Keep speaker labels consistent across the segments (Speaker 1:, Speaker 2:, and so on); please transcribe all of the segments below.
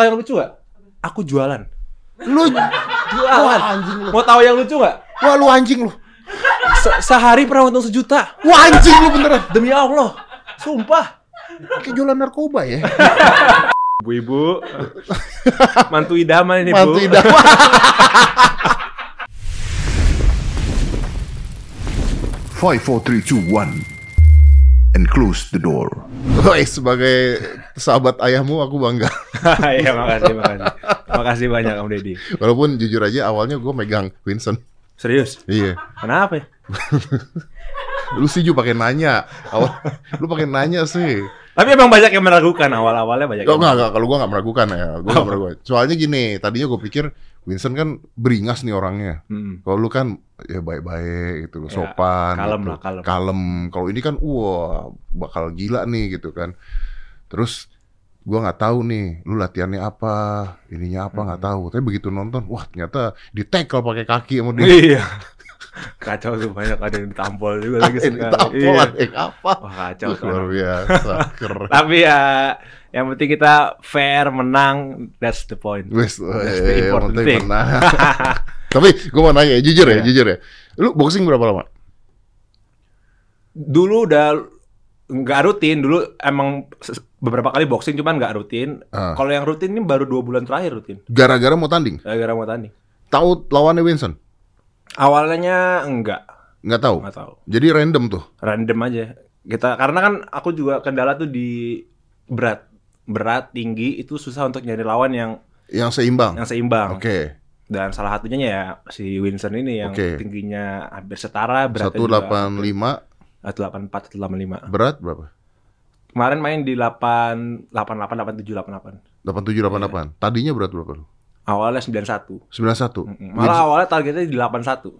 Speaker 1: tahu yang lucu gak? Aku jualan.
Speaker 2: Lu
Speaker 1: Jualan.
Speaker 2: Wah, anjing lu.
Speaker 1: Mau tahu yang lucu gak?
Speaker 2: Wah, lu anjing lu.
Speaker 1: Se- sehari pernah untung sejuta.
Speaker 2: Wah, anjing lu beneran.
Speaker 1: Demi Allah. Sumpah.
Speaker 2: Kayak jualan narkoba ya.
Speaker 1: Bu-ibu. Mantu idaman ini,
Speaker 2: Mantu
Speaker 1: Bu.
Speaker 2: idaman.
Speaker 3: Five, four, three, two, one, and close the door.
Speaker 2: Woi, sebagai sahabat ayahmu aku bangga.
Speaker 1: Iya, makasih, makasih. Makasih banyak Om Deddy.
Speaker 2: Walaupun jujur aja awalnya gue megang Vincent.
Speaker 1: Serius?
Speaker 2: Iya.
Speaker 1: Kenapa ya?
Speaker 2: Lu sih juga pakai nanya. Awal lu pakai nanya sih.
Speaker 1: Tapi emang banyak yang meragukan awal-awalnya banyak.
Speaker 2: Oh, enggak, enggak. Kalau gua enggak meragukan ya. Gua enggak
Speaker 1: Oh.
Speaker 2: meragukan. Soalnya gini, tadinya gue pikir Vincent kan beringas nih orangnya.
Speaker 1: Hmm.
Speaker 2: Kalau lu kan ya baik-baik gitu,
Speaker 1: Ya,
Speaker 2: sopan,
Speaker 1: kalem
Speaker 2: gitu.
Speaker 1: lah, kalem.
Speaker 2: Kalem. Kalau ini kan wah bakal gila nih gitu kan. Terus gua nggak tahu nih, lu latihannya apa, ininya apa nggak tahu. Tapi begitu nonton, wah ternyata di tackle pakai kaki sama dia.
Speaker 1: Iya. Kacau tuh banyak ada yang ditampol juga lagi
Speaker 2: Ini
Speaker 1: sekali.
Speaker 2: tampol
Speaker 1: Iya.
Speaker 2: yang apa?
Speaker 1: Wah kacau
Speaker 2: luar biasa, keren.
Speaker 1: Tapi ya yang penting kita fair menang that's the point.
Speaker 2: Wes,
Speaker 1: That's the
Speaker 2: eh, yang
Speaker 1: important
Speaker 2: penting
Speaker 1: thing.
Speaker 2: menang. Tapi gue mau nanya, jujur ya,
Speaker 1: Iya.
Speaker 2: jujur ya. Lu boxing berapa lama?
Speaker 1: Dulu udah nggak rutin dulu emang beberapa kali boxing cuman nggak rutin.
Speaker 2: Ah.
Speaker 1: Kalau yang rutin ini baru dua bulan terakhir rutin.
Speaker 2: Gara-gara mau tanding?
Speaker 1: Gara-gara mau tanding.
Speaker 2: Tahu lawannya Winston?
Speaker 1: Awalnya enggak,
Speaker 2: Nggak tahu.
Speaker 1: nggak tahu.
Speaker 2: Jadi random tuh.
Speaker 1: Random aja. Kita karena kan aku juga kendala tuh di berat, berat tinggi itu susah untuk nyari lawan yang
Speaker 2: Yang seimbang.
Speaker 1: yang seimbang.
Speaker 2: Oke.
Speaker 1: Dan salah satunya ya si Winston ini yang
Speaker 2: Oke.
Speaker 1: tingginya hampir setara, beratnya
Speaker 2: Satu delapan lima,
Speaker 1: satu delapan empat, satu delapan lima.
Speaker 2: berat berapa?
Speaker 1: Kemarin main di delapan delapan delapan delapan tujuh delapan delapan.
Speaker 2: Delapan tujuh, delapan delapan. Tadinya berat berapa lu?
Speaker 1: Awalnya sembilan satu.
Speaker 2: Sembilan satu.
Speaker 1: Malah awalnya targetnya di delapan satu.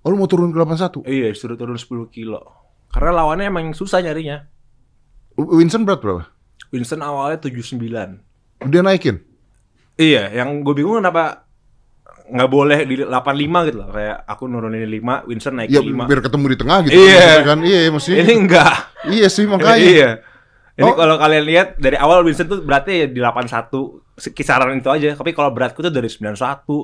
Speaker 2: Oh lu mau turun ke delapan satu?
Speaker 1: Iya, suruh turun 10 kilo. Karena lawannya emang susah nyarinya.
Speaker 2: Winston berat berapa?
Speaker 1: Winston awalnya 79.
Speaker 2: Dia naikin.
Speaker 1: Iya, yang gue bingung kenapa nggak boleh di 85 gitu loh. Kayak aku nurunin 5, Winston naikin
Speaker 2: Ya
Speaker 1: 5.
Speaker 2: biar ketemu di tengah gitu.
Speaker 1: Iya.
Speaker 2: maksudnya kan. Iya, mesti.
Speaker 1: Ini enggak.
Speaker 2: Iya sih makanya.
Speaker 1: iya. Ini
Speaker 2: Oh.
Speaker 1: kalau kalian lihat dari awal Winston tuh beratnya ya di 81 se- kisaran itu aja. Tapi kalau beratku tuh dari 91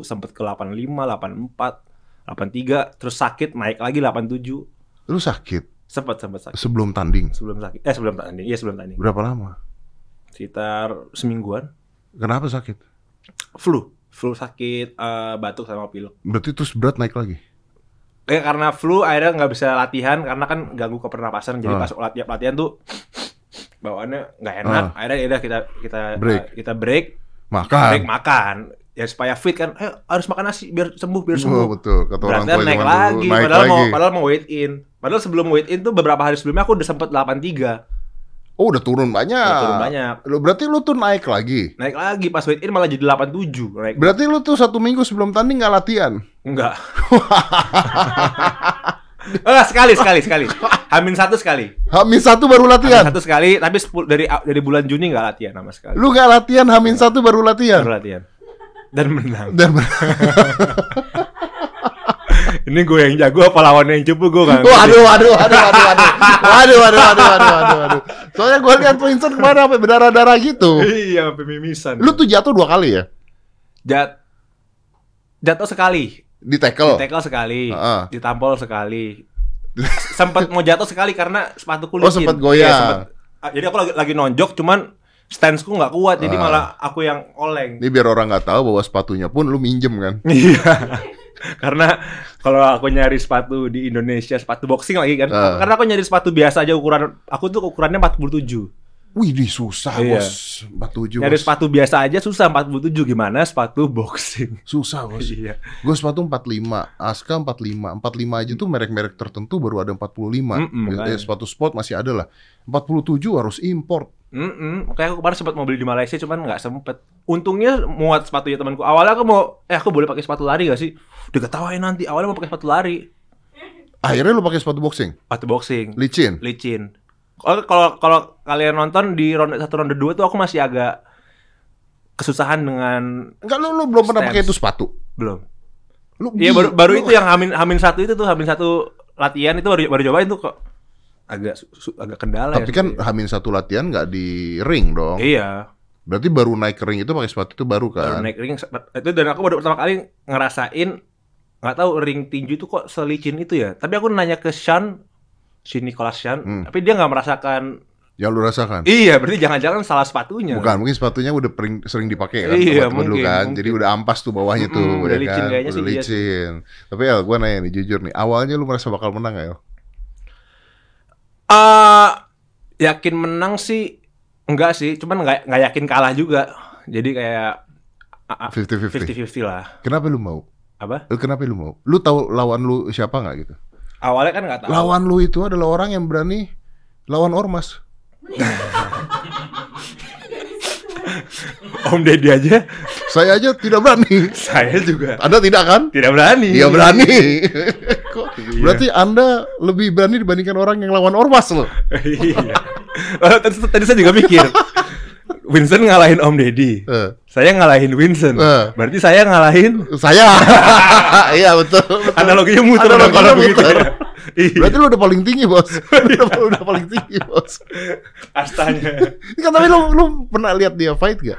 Speaker 1: sempat ke 85, 84, 83, terus sakit naik lagi 87.
Speaker 2: Lu sakit
Speaker 1: Sempat sempat sakit.
Speaker 2: sebelum tanding.
Speaker 1: Sebelum sakit. Eh sebelum tanding. Iya sebelum tanding.
Speaker 2: Berapa lama?
Speaker 1: Sekitar semingguan.
Speaker 2: Kenapa sakit?
Speaker 1: Flu. Flu sakit, eh, batuk sama pilek.
Speaker 2: Berarti terus berat naik lagi.
Speaker 1: Eh, karena flu akhirnya nggak bisa latihan karena kan ganggu kepernapasan. Jadi
Speaker 2: Ah.
Speaker 1: pas latihan latihan tuh bawaannya nggak enak.
Speaker 2: Ah.
Speaker 1: Akhirnya ya udah kita kita
Speaker 2: Break.
Speaker 1: eh, kita break,
Speaker 2: Makan.
Speaker 1: break makan. Ya supaya fit kan, eh harus makan nasi biar sembuh biar sembuh.
Speaker 2: Oh, betul. Kata orang
Speaker 1: Beratnya
Speaker 2: tua
Speaker 1: naik lagi,
Speaker 2: naik
Speaker 1: padahal mau
Speaker 2: lagi.
Speaker 1: padahal mau weight in. Padahal sebelum weight in tuh beberapa hari sebelumnya aku udah sempet 83.
Speaker 2: Oh, udah turun banyak.
Speaker 1: Udah turun banyak.
Speaker 2: Lu berarti lu tuh naik lagi.
Speaker 1: Naik lagi pas weight in malah jadi 87. Naik
Speaker 2: Berarti lu tuh satu minggu sebelum tanding nggak latihan.
Speaker 1: Enggak. Enggak, sekali, sekali, sekali. Hamin satu sekali.
Speaker 2: Hamin satu baru
Speaker 1: Hamin
Speaker 2: latihan.
Speaker 1: satu sekali, tapi dari dari bulan Juni nggak latihan sama sekali.
Speaker 2: Lu nggak latihan Hamin satu baru latihan.
Speaker 1: Baru latihan. Dan menang.
Speaker 2: Dan
Speaker 1: Ini gue yang jago apa lawannya yang cupu gue
Speaker 2: waduh, waduh, waduh, waduh, waduh, waduh, waduh, waduh, waduh, waduh, waduh. Soalnya gue lihat Vincent kemarin sampai berdarah-darah gitu.
Speaker 1: Iya, sampai mimisan.
Speaker 2: Lu tuh jatuh dua kali ya
Speaker 1: Jat jatuh sekali,
Speaker 2: di tackle.
Speaker 1: tackle sekali,
Speaker 2: Heeh.
Speaker 1: ditampol sekali. sempat mau jatuh sekali karena sepatuku
Speaker 2: Oh,
Speaker 1: licin.
Speaker 2: sempat goyang.
Speaker 1: Iya, sempet. Ah, Jadi aku lagi, lagi nonjok, cuman stanceku nggak kuat, jadi
Speaker 2: Ah.
Speaker 1: malah aku yang oleng.
Speaker 2: Ini biar orang nggak tahu bahwa sepatunya pun lu minjem kan.
Speaker 1: Iya. Karena kalau aku nyari sepatu di Indonesia, sepatu boxing lagi kan.
Speaker 2: Ah.
Speaker 1: Karena aku nyari sepatu biasa aja ukuran aku tuh ukurannya 47.
Speaker 2: Wih, di susah
Speaker 1: Iya.
Speaker 2: bos. 47
Speaker 1: Nyari
Speaker 2: bos.
Speaker 1: sepatu biasa aja susah 47 gimana sepatu boxing.
Speaker 2: Susah bos.
Speaker 1: Iya.
Speaker 2: Gue sepatu 45, Aska 45. 45 aja tuh merek-merek tertentu baru ada 45.
Speaker 1: Mm-mm,
Speaker 2: Eh,
Speaker 1: makanya.
Speaker 2: sepatu sport masih ada lah. 47 harus import.
Speaker 1: Mm Kayak aku kemarin sempat mau beli di Malaysia cuman nggak sempet. Untungnya muat sepatunya temanku. Awalnya aku mau, eh aku boleh pakai sepatu lari gak sih? Diketawain nanti. Awalnya mau pakai sepatu lari,
Speaker 2: Akhirnya lu pakai sepatu boxing.
Speaker 1: sepatu boxing,
Speaker 2: Licin.
Speaker 1: licin. Kalau kalau kalau kalian nonton di ronde satu ronde dua tuh aku masih agak kesusahan dengan
Speaker 2: Enggak lu, lu belum pernah
Speaker 1: Stance.
Speaker 2: pakai itu sepatu.
Speaker 1: belum.
Speaker 2: Lu
Speaker 1: Iya baru baru
Speaker 2: lu-
Speaker 1: itu yang hamin hamin satu itu tuh hamin satu latihan itu baru baru cobain tuh kok agak su- agak kendala
Speaker 2: Tapi
Speaker 1: ya.
Speaker 2: kan Hamin satu latihan nggak di ring dong.
Speaker 1: iya
Speaker 2: Berarti baru naik ring itu pakai sepatu itu baru
Speaker 1: Baru
Speaker 2: kan?
Speaker 1: naik ring itu dan aku baru pertama kali ngerasain nggak tahu ring tinju itu kok selicin itu ya. Tapi aku nanya ke Sean, si Nicholas Sean,
Speaker 2: Hmm.
Speaker 1: tapi dia nggak merasakan.
Speaker 2: Yang lu rasakan?
Speaker 1: Iya, berarti jangan-jangan salah sepatunya.
Speaker 2: Bukan, mungkin sepatunya udah pering- sering dipakai kan
Speaker 1: Iya, mungkin,
Speaker 2: kan.
Speaker 1: mungkin.
Speaker 2: Jadi udah ampas tuh bawahnya tuh,
Speaker 1: Mm-mm, udah
Speaker 2: ya
Speaker 1: licin
Speaker 2: kan?
Speaker 1: kayaknya
Speaker 2: udah
Speaker 1: sih, iya
Speaker 2: licin. Tapi El, gua nanya nih jujur nih, awalnya lu merasa bakal menang gak El?
Speaker 1: Eh, yakin menang sih enggak sih, cuman nggak nggak yakin kalah juga. Jadi kayak
Speaker 2: 50-50.
Speaker 1: 50-50 lah.
Speaker 2: Kenapa lu mau?
Speaker 1: Apa?
Speaker 2: Lu kenapa lu mau? Lu tahu lawan lu siapa nggak gitu?
Speaker 1: Awalnya kan nggak tahu.
Speaker 2: Lawan lu itu adalah orang yang berani lawan ormas.
Speaker 1: Om Deddy aja,
Speaker 2: Saya aja tidak berani.
Speaker 1: saya juga
Speaker 2: Anda tidak kan?
Speaker 1: tidak berani.
Speaker 2: Iya berani. Kok berarti Anda lebih berani dibandingkan orang yang lawan ormas loh.
Speaker 1: iya. Oh, tadi, tadi saya juga mikir. Winston ngalahin Om Deddy.
Speaker 2: Eh,
Speaker 1: Saya ngalahin Winston.
Speaker 2: Eh.
Speaker 1: Berarti saya ngalahin
Speaker 2: saya. iya betul. betul.
Speaker 1: analoginya muter
Speaker 2: Analoginya
Speaker 1: kalau begitu
Speaker 2: muter.
Speaker 1: ya. Iya.
Speaker 2: Berarti lu udah paling tinggi bos. udah, udah paling tinggi bos.
Speaker 1: Astanya.
Speaker 2: Kan tapi lu lu pernah lihat dia fight gak?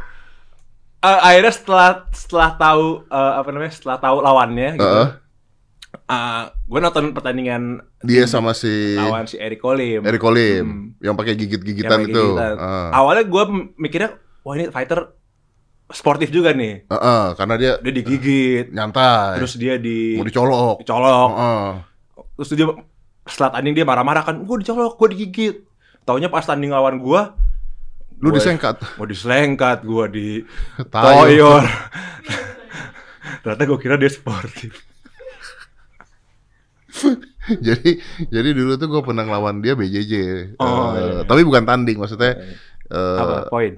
Speaker 1: Eh, akhirnya setelah setelah tahu eh, apa namanya setelah tahu lawannya gitu,
Speaker 2: Heeh.
Speaker 1: gue nonton pertandingan
Speaker 2: Dia sama si
Speaker 1: lawan si Eric Colim.
Speaker 2: Eric Colim
Speaker 1: Hmm.
Speaker 2: yang pakai gigit-gigitan itu.
Speaker 1: gitu.
Speaker 2: Heeh.
Speaker 1: Awalnya gue mikirnya wah ini fighter sportif juga nih.
Speaker 2: Heeh, karena dia
Speaker 1: Dia digigit,
Speaker 2: nyantai.
Speaker 1: terus dia di
Speaker 2: mau dicolok.
Speaker 1: dicolok,
Speaker 2: Heeh.
Speaker 1: terus dia setelah tanding dia marah-marah kan, gue dicolok, gue digigit. Taunya pas tanding lawan gue,
Speaker 2: Lu
Speaker 1: Gua-
Speaker 2: disengkat.
Speaker 1: mau diselengkat, gue di toyor. Ternyata gue kira dia sportif.
Speaker 2: jadi jadi dulu tuh gue pernah lawan dia BJJ.
Speaker 1: Oh,
Speaker 2: Eh,
Speaker 1: iya.
Speaker 2: Tapi bukan tanding maksudnya. eh,
Speaker 1: Apa poin?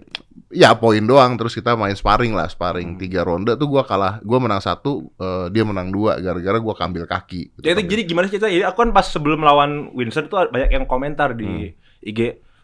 Speaker 2: ya poin doang terus kita main sparring lah sparring tiga ronde tuh gua kalah gua menang satu eh, dia menang dua gara-gara gua kambil kaki Gitu,
Speaker 1: Jadi,
Speaker 2: kambil-
Speaker 1: jadi gimana sih cerita? Jadi aku kan pas sebelum melawan Winston tuh banyak yang komentar di
Speaker 2: Hmm.
Speaker 1: IG.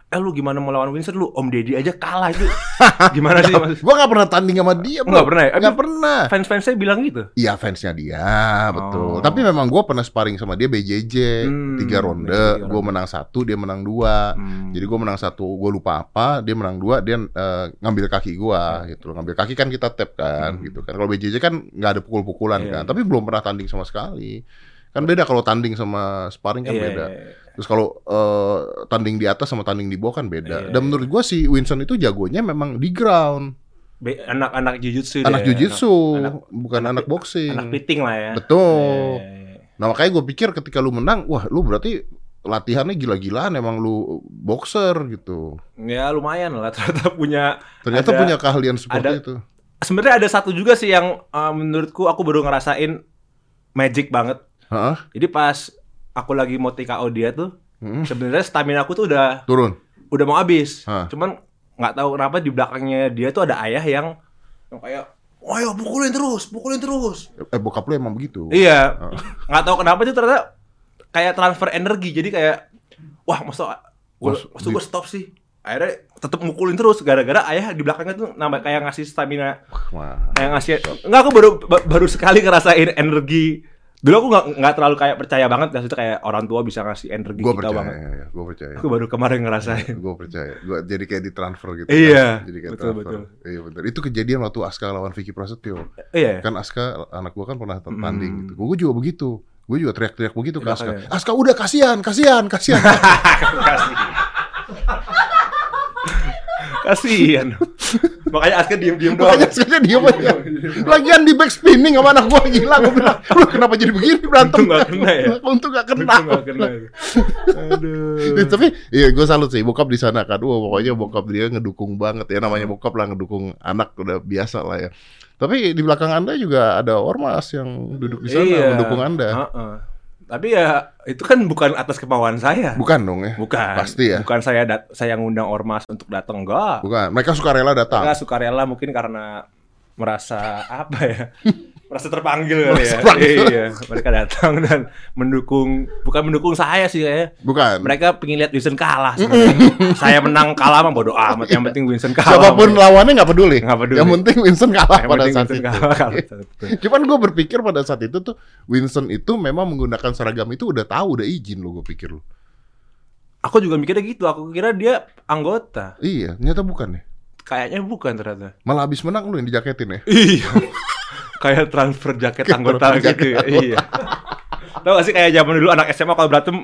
Speaker 1: Eh lu gimana mau lawan Winston lu? Om Deddy aja kalah itu. gimana sih maksud?
Speaker 2: gua nggak pernah tanding sama dia bro.
Speaker 1: Nggak pernah ya?
Speaker 2: nggak pernah
Speaker 1: Fans-fans saya bilang gitu.
Speaker 2: Iya fansnya dia betul
Speaker 1: Oh.
Speaker 2: tapi memang gua pernah sparring sama dia BJJ
Speaker 1: Hmm,
Speaker 2: tiga ronde
Speaker 1: tiga
Speaker 2: gua menang satu dia menang dua
Speaker 1: Hmm.
Speaker 2: Jadi gue menang satu, gue lupa apa, dia menang dua, dia eh, ngambil kaki gua gitu. loh. Ngambil kaki kan kita tap kan, gitu kan. Kalau BJJ kan nggak ada pukul-pukulan
Speaker 1: Hmm. Iya.
Speaker 2: kan, tapi belum pernah tanding sama sekali. Kan beda kalau tanding sama sparring kan
Speaker 1: Iya,
Speaker 2: beda.
Speaker 1: iya, iya.
Speaker 2: Terus kalau eh, tanding di atas sama tanding di bawah kan beda.
Speaker 1: Iya,
Speaker 2: Dan menurut gua si Winston itu jagonya memang di ground,
Speaker 1: anak-anak jujutsu
Speaker 2: anak
Speaker 1: dia,
Speaker 2: jujitsu,
Speaker 1: anak-
Speaker 2: bukan anak, boxing.
Speaker 1: anak piting lah ya.
Speaker 2: Betul.
Speaker 1: Iya, iya, iya.
Speaker 2: Nah makanya gue pikir ketika lu menang, wah lu berarti latihannya gila-gilaan emang lu boxer gitu.
Speaker 1: Ya lumayan lah ternyata punya
Speaker 2: Ternyata
Speaker 1: Ada-
Speaker 2: punya keahlian seperti
Speaker 1: ada-
Speaker 2: itu.
Speaker 1: sebenarnya ada satu juga sih yang uh, menurutku aku baru ngerasain magic banget.
Speaker 2: Heeh.
Speaker 1: Jadi pas aku lagi mau TKO dia tuh,
Speaker 2: Mm.
Speaker 1: sebenarnya stamina aku tuh udah
Speaker 2: Turun.
Speaker 1: udah mau habis.
Speaker 2: Hah.
Speaker 1: Cuman nggak tahu kenapa di belakangnya dia tuh ada ayah yang, yang kayak, ayo pukulin terus, pukulin terus.
Speaker 2: Eh bokap lu emang begitu.
Speaker 1: Iya,
Speaker 2: Oh.
Speaker 1: nggak tahu kenapa tuh ternyata kayak transfer energi. Jadi kayak, wah masa masa gue stop sih. Akhirnya tetap mukulin terus gara-gara ayah di belakangnya tuh nambah kayak ngasih stamina
Speaker 2: Wah.
Speaker 1: kayak ngasih enggak aku baru ba- baru sekali ngerasain energi dulu aku nggak nggak terlalu kayak percaya banget maksudnya kayak orang tua bisa ngasih energi
Speaker 2: Gue
Speaker 1: kita
Speaker 2: percaya,
Speaker 1: banget
Speaker 2: ya, gue percaya.
Speaker 1: aku baru kemarin ngerasain
Speaker 2: Gue percaya. Gua jadi kayak ditransfer gitu.
Speaker 1: Iya,
Speaker 2: Jadi kayak
Speaker 1: betul,
Speaker 2: transfer.
Speaker 1: betul.
Speaker 2: Iya betul. Itu kejadian waktu Aska lawan Vicky Prasetyo.
Speaker 1: iya
Speaker 2: Kan Aska anak gua kan pernah
Speaker 1: Hmm.
Speaker 2: tanding gitu. Gue juga begitu. Gue juga teriak-teriak begitu ke
Speaker 1: Iya,
Speaker 2: Aska.
Speaker 1: kayak-
Speaker 2: Aska udah kasihan, kasihan, kasihan.
Speaker 1: kasihan makanya Aska diem diem doang
Speaker 2: Makanya Aska diem aja. Lagian di back spinning sama anak gua gila. Gue bilang, lu kenapa jadi begini berantem?
Speaker 1: Untung nggak kena ya?
Speaker 2: Untung gak kena.
Speaker 1: Untung nggak kena. aduh
Speaker 2: Ya, tapi iya gue salut sih bokap di sana kan. Wah, pokoknya bokap dia ngedukung banget ya namanya bokap lah ngedukung anak udah biasa lah ya. Tapi di belakang Anda juga ada ormas yang duduk di sana
Speaker 1: Iya.
Speaker 2: mendukung Anda.
Speaker 1: Heeh. Tapi ya itu kan bukan atas kemauan saya
Speaker 2: Bukan dong ya?
Speaker 1: bukan
Speaker 2: Pasti ya.
Speaker 1: bukan saya dat saya ngundang ormas untuk datang enggak
Speaker 2: Bukan. Mereka suka rela datang.
Speaker 1: Enggak sukarela mungkin karena merasa apa ya? merasa terpanggil kali ya.
Speaker 2: terpanggil.
Speaker 1: Iya, mereka datang dan mendukung bukan mendukung saya sih kayak
Speaker 2: Bukan.
Speaker 1: mereka pengen lihat Winston kalah saya menang kalah mah bodo amat, yang penting Winston kalah.
Speaker 2: Siapa pun lawannya nggak peduli.
Speaker 1: Nggak peduli.
Speaker 2: Yang penting Winston kalah
Speaker 1: yang
Speaker 2: pada saat
Speaker 1: Winston
Speaker 2: itu.
Speaker 1: kalah, kalah. Betul.
Speaker 2: Cuman gue berpikir pada saat itu tuh Winston itu memang menggunakan seragam itu udah tahu udah izin lo gue pikir lo.
Speaker 1: Aku juga mikirnya gitu, aku kira dia anggota.
Speaker 2: Iya, ternyata bukan ya.
Speaker 1: kayaknya bukan ternyata.
Speaker 2: Malah habis menang lu yang dijaketin ya.
Speaker 1: Iya. kayak transfer jaket anggota gitu ya. Iya. Tahu gak sih kayak zaman dulu anak SMA kalau berantem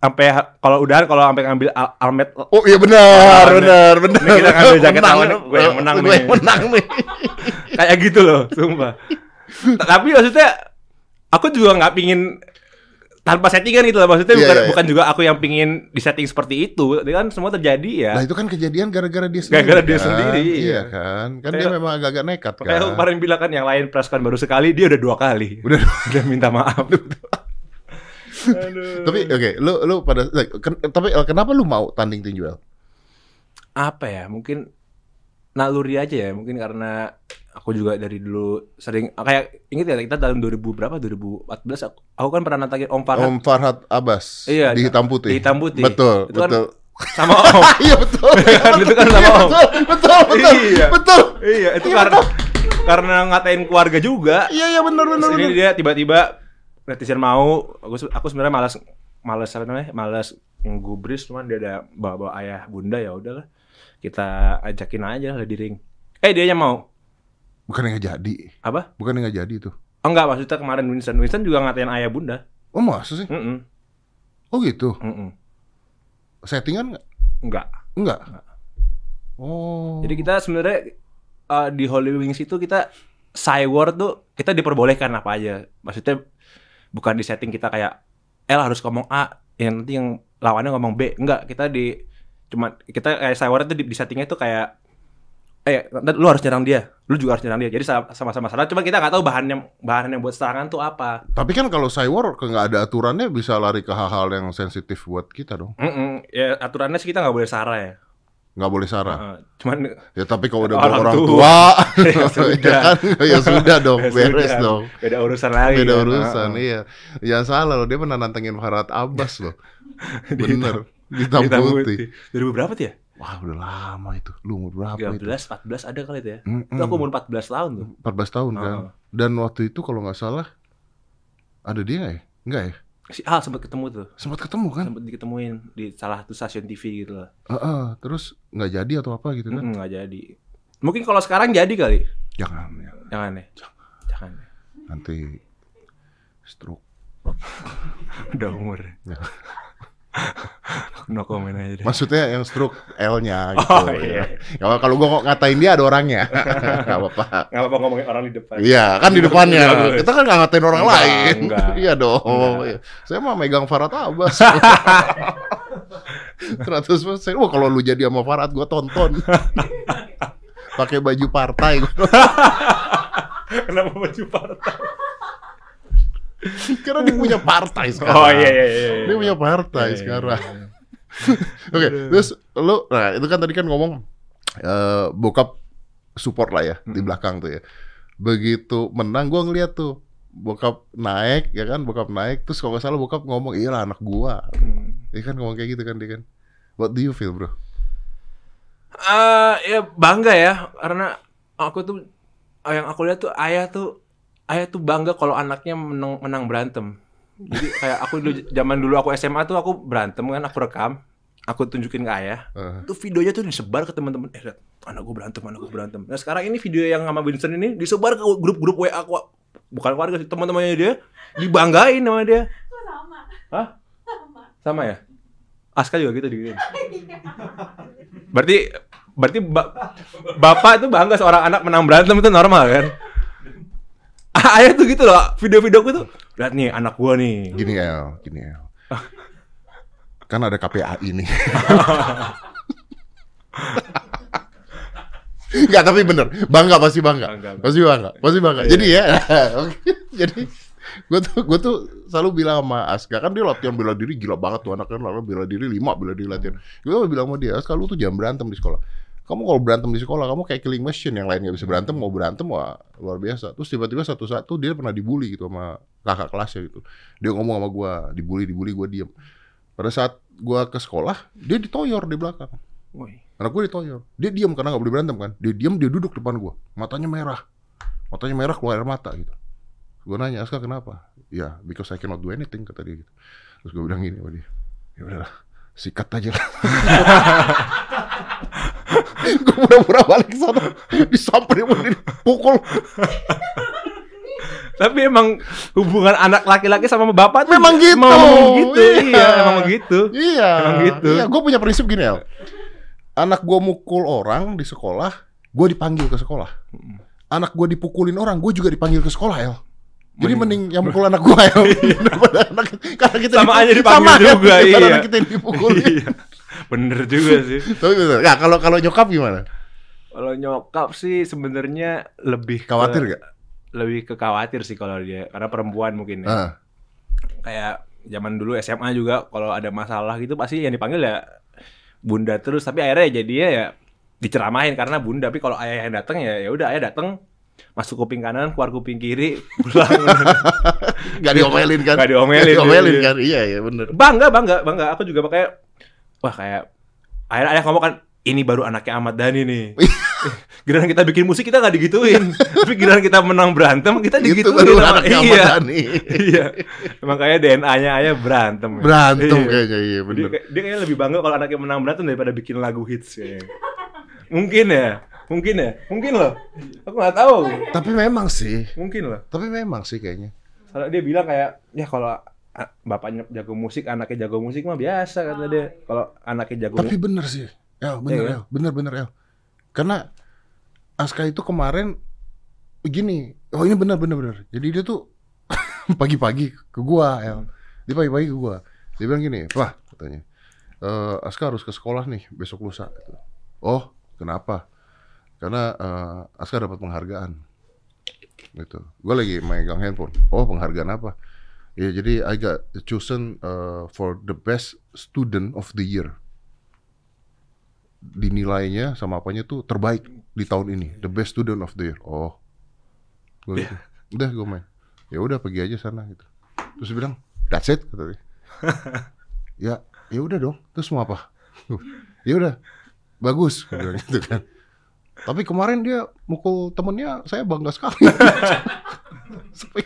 Speaker 1: sampai kalau udahan kalau sampai ngambil al almet
Speaker 2: Oh iya benar, benar, benar.
Speaker 1: Ini kita ngambil jaket lawan, gue yang menang
Speaker 2: gue
Speaker 1: nih.
Speaker 2: yang menang nih.
Speaker 1: kayak gitu loh, sumpah. Tapi maksudnya aku juga nggak pingin tanpa settingan gitu maksudnya
Speaker 2: Iya,
Speaker 1: bukan
Speaker 2: iya, iya.
Speaker 1: bukan juga aku yang pingin di setting seperti itu Ini kan semua terjadi ya
Speaker 2: Nah itu kan kejadian gara-gara dia sendiri.
Speaker 1: Gara-gara dia
Speaker 2: kan?
Speaker 1: sendiri,
Speaker 2: Iya kan. Kan dia
Speaker 1: Kayak-
Speaker 2: memang agak-agak nekat kan.
Speaker 1: kemarin bilang kan yang lain press kan baru sekali dia udah dua kali
Speaker 2: Udah
Speaker 1: udah minta maaf Aduh.
Speaker 2: Tapi oke, lu lu pada ken- tapi eh, kenapa lu mau tanding tinju El?
Speaker 1: apa ya mungkin naluri aja ya mungkin karena aku juga dari dulu sering kayak inget ya kita tahun 2000 berapa 2014 aku, aku kan pernah nantangin Om Farhan
Speaker 2: Om Farhad Abbas
Speaker 1: Iya,
Speaker 2: di hitam putih.
Speaker 1: di hitam putih.
Speaker 2: Betul,
Speaker 1: Itu kan
Speaker 2: betul.
Speaker 1: sama Om
Speaker 2: Iya betul.
Speaker 1: Kan itu kan sama
Speaker 2: Iya,
Speaker 1: Om.
Speaker 2: betul, betul, betul,
Speaker 1: Iya.
Speaker 2: betul.
Speaker 1: iya itu
Speaker 2: Iya,
Speaker 1: karena karena ngatain keluarga juga
Speaker 2: Iya iya benar benar benar.
Speaker 1: dia tiba-tiba netizen mau aku aku sebenarnya malas malas apa namanya malas ngegubris cuman dia ada bawa-bawa ayah bunda ya udahlah kita ajakin aja lah di ring eh dia mau
Speaker 2: Bukan yang nggak jadi.
Speaker 1: apa
Speaker 2: Bukan yang nggak jadi itu.
Speaker 1: oh, enggak maksudnya kemarin Winston Winston juga ngatain ayah bunda
Speaker 2: Oh masa sih?
Speaker 1: Mm-mm.
Speaker 2: Oh gitu.
Speaker 1: Mm-mm.
Speaker 2: Settingan nggak?
Speaker 1: enggak
Speaker 2: Enggak. Oh.
Speaker 1: jadi kita sebenarnya uh, di Holy Wings itu kita Cywar tuh kita diperbolehkan apa aja maksudnya bukan di setting kita kayak L harus ngomong A yang nanti yang lawannya ngomong B enggak kita di cuma kita kayak Cywar itu di, di settingnya tuh kayak eh lu harus nyerang dia lu juga harus nyerang dia jadi sa- sama-sama salah cuma kita nggak tahu bahannya bahannya buat serangan tuh apa
Speaker 2: Tapi kan kalau Cywar ke nggak ada aturannya bisa lari ke hal-hal yang sensitif buat kita dong.
Speaker 1: Mm-mm. ya aturannya sih kita nggak boleh sarah ya
Speaker 2: Nggak boleh sarah.
Speaker 1: Heeh. cuman
Speaker 2: Ya tapi kalau udah
Speaker 1: Orang
Speaker 2: orang
Speaker 1: tua.
Speaker 2: tua,
Speaker 1: Ya
Speaker 2: ya,
Speaker 1: sudah.
Speaker 2: kan, ya sudah dong,
Speaker 1: Ya
Speaker 2: beres
Speaker 1: sudah.
Speaker 2: dong.
Speaker 1: beda urusan lagi
Speaker 2: Beda urusan,
Speaker 1: Heeh.
Speaker 2: iya. Jangan salah loh, dia pernah nantengin Farhad Abbas loh.
Speaker 1: Di
Speaker 2: Bener, hitam
Speaker 1: Hitam
Speaker 2: putih.
Speaker 1: 2000 berapa tuh ya?
Speaker 2: Wah udah lama itu, lu umur berapa itu?
Speaker 1: 13, 14 ada kali itu ya.
Speaker 2: Mm-mm.
Speaker 1: Itu aku umur 14 tahun tuh.
Speaker 2: 14 tahun kan.
Speaker 1: Heeh.
Speaker 2: Dan waktu itu kalau nggak salah, ada dia nggak ya? Enggak ya?
Speaker 1: Si Al sempat ketemu tuh.
Speaker 2: Sempat ketemu kan?
Speaker 1: Sempat diketemuin di salah satu stasiun TV gitu loh.
Speaker 2: Heeh, terus nggak jadi atau apa gitu kan?
Speaker 1: Mm, nggak jadi. Mungkin kalau sekarang jadi kali.
Speaker 2: Jangan ya,
Speaker 1: Jangan ya. Jangan. ya.
Speaker 2: nanti stroke.
Speaker 1: Udah umur.
Speaker 2: Ya.
Speaker 1: no comment aja deh.
Speaker 2: Maksudnya yang stroke L-nya gitu.
Speaker 1: Oh,
Speaker 2: ya.
Speaker 1: iya.
Speaker 2: Kalau kalau gua kok ngatain dia ada orangnya. Gak apa-apa.
Speaker 1: Nggak apa-apa ngomongin orang di depan.
Speaker 2: Iya, kan di depannya.
Speaker 1: Bagus.
Speaker 2: Kita kan nggak ngatain orang
Speaker 1: Enggak,
Speaker 2: lain.
Speaker 1: enggak.
Speaker 2: Iya dong.
Speaker 1: Enggak.
Speaker 2: Iya. Saya mah megang Farad Abbas. 100%. Wah, kalau lu jadi sama Farad gua tonton. Pakai baju partai.
Speaker 1: Kenapa baju partai?
Speaker 2: Karena dia punya partai sekarang.
Speaker 1: Oh iya iya iya. iya.
Speaker 2: Dia punya partai
Speaker 1: Iya, iya,
Speaker 2: sekarang.
Speaker 1: Iya.
Speaker 2: Oke, terus lu nah itu kan tadi kan ngomong eh bokap support lah ya di belakang tuh ya. Begitu menang gua ngeliat tuh bokap naik ya kan, bokap naik terus kalau nggak salah bokap ngomong iyalah anak gua.
Speaker 1: Hmm.
Speaker 2: Kan ngomong kayak gitu kan dia kan. What do you feel, bro?
Speaker 1: Eh, ya bangga ya karena aku tuh yang aku lihat tuh ayah tuh ayah tuh bangga kalau anaknya menang menang berantem. Jadi kayak aku dulu zaman dulu aku SMA tuh aku berantem kan aku rekam, aku tunjukin ke ayah.
Speaker 2: Eh,
Speaker 1: Tuh videonya tuh disebar ke teman-teman. Eh, anak gue berantem, anak gue berantem. Nah sekarang ini video yang sama Vincent ini disebar ke grup-grup WA aku. Bukan keluarga sih, teman-temannya dia dibanggain sama dia.
Speaker 4: Sama?
Speaker 1: Hah?
Speaker 4: Sama.
Speaker 1: Sama ya? Aska juga gitu digituin. Berarti berarti ba- bapak itu bangga seorang anak menang berantem itu normal kan? Ah, Ayah tuh gitu loh, video-videoku tuh. Lihat nih anak gua nih.
Speaker 2: gini El, gini El. Kan ada KPAI nih. Enggak, tapi bener. Bangga pasti bangga.
Speaker 1: Bangga, bangga.
Speaker 2: Pasti bangga. Pasti bangga.
Speaker 1: Iya.
Speaker 2: Jadi ya, jadi gue tuh gue tuh selalu bilang sama Aska kan dia latihan bela diri gila banget tuh anak kan lalu bela diri lima bela diri latihan. Gue bilang sama dia, Aska lu tuh jangan berantem di sekolah. Kamu kalau berantem di sekolah kamu kayak killing machine yang lain nggak bisa berantem mau berantem wah luar biasa. Terus tiba-tiba satu saat tuh dia pernah dibully gitu sama kakak kelasnya gitu. Dia ngomong sama gue dibully dibully gue diem. Pada saat gue ke sekolah dia ditoyor di belakang.
Speaker 1: Woi.
Speaker 2: Anak gue ditoyor. Dia diam karena nggak boleh berantem kan. Dia diam, dia duduk depan gue. Matanya merah. Matanya merah keluar air mata gitu. Gue nanya, Aska kenapa? Ya, because I cannot do anything kata dia gitu. Terus gue bilang gini sama dia. Ya udahlah, sikat aja lah. gue pura-pura balik ke sana disamperin dipukul
Speaker 1: Tapi emang hubungan anak laki-laki sama bapak tuh
Speaker 2: Memang gitu.
Speaker 1: Memang gitu.
Speaker 2: Iya.
Speaker 1: Iya, emang gitu.
Speaker 2: iya
Speaker 1: Emang gitu.
Speaker 2: iya gue punya prinsip gini El anak gue mukul orang di sekolah gue dipanggil ke sekolah anak gue dipukulin orang gue juga dipanggil ke sekolah El jadi mending yang mukul anak El daripada anak karena kita
Speaker 1: Sama
Speaker 2: dipukul-
Speaker 1: aja dipanggil
Speaker 2: sama,
Speaker 1: juga,
Speaker 2: daripada
Speaker 1: iya.
Speaker 2: anak kita yang dipukulin.
Speaker 1: Iya. Bener juga sih.
Speaker 2: tapi bener. Ya kalau kalau nyokap gimana?
Speaker 1: Kalau nyokap sih sebenarnya lebih ke-
Speaker 2: khawatir gak
Speaker 1: Lebih ke khawatir sih kalau dia karena perempuan mungkin ya.
Speaker 2: ah.
Speaker 1: Kayak zaman dulu SMA juga kalau ada masalah gitu pasti yang dipanggil ya bunda terus. Tapi akhirnya jadinya ya diceramahin karena bunda. Tapi kalau ayah yang datang ya ya udah ayah datang masuk kuping kanan keluar kuping kiri pulang
Speaker 2: Gak diomelin kan?
Speaker 1: Nggak diomelin,
Speaker 2: diomelin
Speaker 1: iya.
Speaker 2: kan? Iya, iya bener.
Speaker 1: bangga bangga bangga aku juga pakai wah kayak akhirnya ayah ngomong kan ini baru anaknya Ahmad Dhani nih giliran kita bikin musik kita nggak digituin tapi giliran kita menang berantem kita
Speaker 2: Itu
Speaker 1: digituin
Speaker 2: baru
Speaker 1: sama-
Speaker 2: anaknya Ahmad
Speaker 1: iya
Speaker 2: Dhani.
Speaker 1: iya emang kayak DNA-nya ayah berantem.
Speaker 2: Berantem
Speaker 1: Iya.
Speaker 2: kayaknya, iya
Speaker 1: dia,
Speaker 2: bener.
Speaker 1: kayak- dia kayaknya lebih bangga kalau anaknya menang berantem daripada bikin lagu hits kayaknya mungkin ya mungkin ya mungkin loh aku nggak tahu
Speaker 2: Tapi memang sih,
Speaker 1: mungkin loh
Speaker 2: tapi memang sih kayaknya.
Speaker 1: Soalnya dia bilang kayak ya kalau a- bapaknya jago musik, anaknya jago musik mah biasa kata dia. Kalau anaknya jago
Speaker 2: Tapi bener sih, El, bener
Speaker 1: Iya,
Speaker 2: El, bener bener El. Karena Aska itu kemarin begini, oh ini bener bener bener. Jadi dia tuh pagi-pagi ke gua, El. Dia pagi-pagi ke gua. Dia bilang gini, wah katanya, "Eh, Aska harus ke sekolah nih besok lusa. Gitu. Oh, kenapa? Karena eh, Aska dapat penghargaan. Gitu. Gue lagi megang handphone. Oh, penghargaan apa? Ya, jadi I got chosen uh, for the best student of the year. Dinilainya sama apanya tuh terbaik di tahun ini, the best student of the year. Oh, gue gitu. udah gue main. Ya udah pergi aja sana gitu. Terus dia bilang, that's it kata dia. ya, ya udah dong. Terus mau apa? ya udah, bagus. Gitu kan. Tapi kemarin dia mukul temennya, saya bangga sekali. sampai,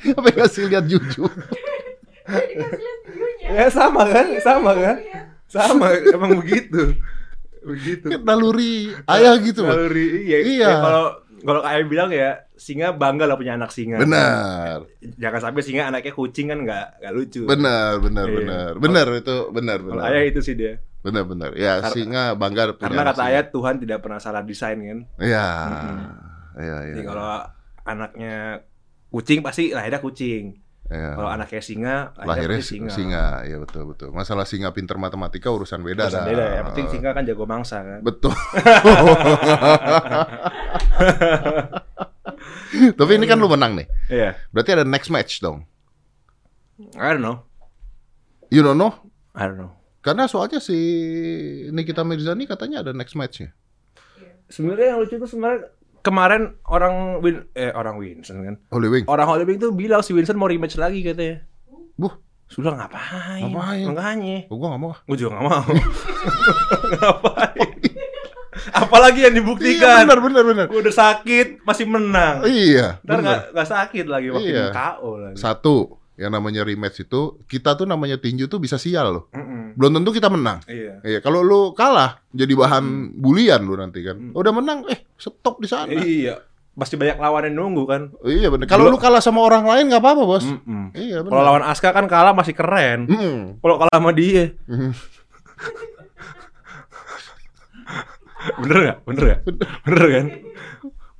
Speaker 2: sampai ngasih lihat jujur.
Speaker 1: Ya sama kan, sama kan, sama emang begitu, begitu.
Speaker 2: naluri ayah gitu.
Speaker 1: Naluri, iya.
Speaker 2: Iya.
Speaker 1: Ya, kalau kalau kayak bilang ya singa bangga lah punya anak singa.
Speaker 2: Benar,
Speaker 1: Jangan sampai singa anaknya kucing kan nggak nggak lucu.
Speaker 2: benar, benar,
Speaker 1: Iya.
Speaker 2: benar, benar itu benar,
Speaker 1: Kalau
Speaker 2: benar,
Speaker 1: ayah itu sih dia.
Speaker 2: Benar, benar. Ya
Speaker 1: Karena-
Speaker 2: singa bangga punya
Speaker 1: Karena kata
Speaker 2: singa.
Speaker 1: ayah Tuhan tidak pernah salah desain kan.
Speaker 2: Iya,
Speaker 1: Mm-mm.
Speaker 2: iya, iya.
Speaker 1: Jadi kalau anaknya kucing pasti lahirnya kucing.
Speaker 2: Iya.
Speaker 1: Kalau anaknya singa
Speaker 2: lahirnya singa. singa, ya betul betul. Masalah singa pinter matematika urusan beda
Speaker 1: Urusan
Speaker 2: dah.
Speaker 1: beda ya. Yang penting singa kan jago mangsa kan.
Speaker 2: Betul. Tapi ini kan lu menang nih.
Speaker 1: Iya.
Speaker 2: Berarti ada next match dong.
Speaker 1: I don't know.
Speaker 2: You don't know?
Speaker 1: I don't know.
Speaker 2: Karena soalnya si Nikita Mirzani katanya ada next match-nya.
Speaker 1: Sebenarnya yang lucu itu sebenarnya kemarin orang Win eh orang Winston kan.
Speaker 2: Holy Wing.
Speaker 1: Orang Hollywood tuh bilang si Winston mau rematch lagi katanya.
Speaker 2: Buh,
Speaker 1: Sudah ngapain?
Speaker 2: Ngapain?
Speaker 1: Makanya.
Speaker 2: oh, gua gak mau.
Speaker 1: Gue juga gak mau. ngapain? Apalagi yang
Speaker 2: Iya,
Speaker 1: dibuktikan.
Speaker 2: benar benar benar.
Speaker 1: Gue udah sakit masih menang.
Speaker 2: Iya.
Speaker 1: Ntar
Speaker 2: benar.
Speaker 1: gak, gak sakit lagi makin
Speaker 2: Iya.
Speaker 1: KO lagi.
Speaker 2: Satu, yang namanya rematch itu kita tuh namanya tinju tuh bisa sial loh.
Speaker 1: Mm-mm.
Speaker 2: Belum tentu kita menang.
Speaker 1: Iya.
Speaker 2: Iya, kalau lu kalah jadi bahan bulian lu nanti kan. Udah menang, eh stop di sana.
Speaker 1: Iya. Pasti banyak lawan yang nunggu kan.
Speaker 2: Iya benar. Kalau lu kalah sama orang lain nggak apa-apa bos.
Speaker 1: Mm-mm.
Speaker 2: Iya benar.
Speaker 1: Kalau lawan Aska kan kalah masih keren.
Speaker 2: Hmm.
Speaker 1: Kalau kalah sama dia, bener gak? Bener gak? Bener kan?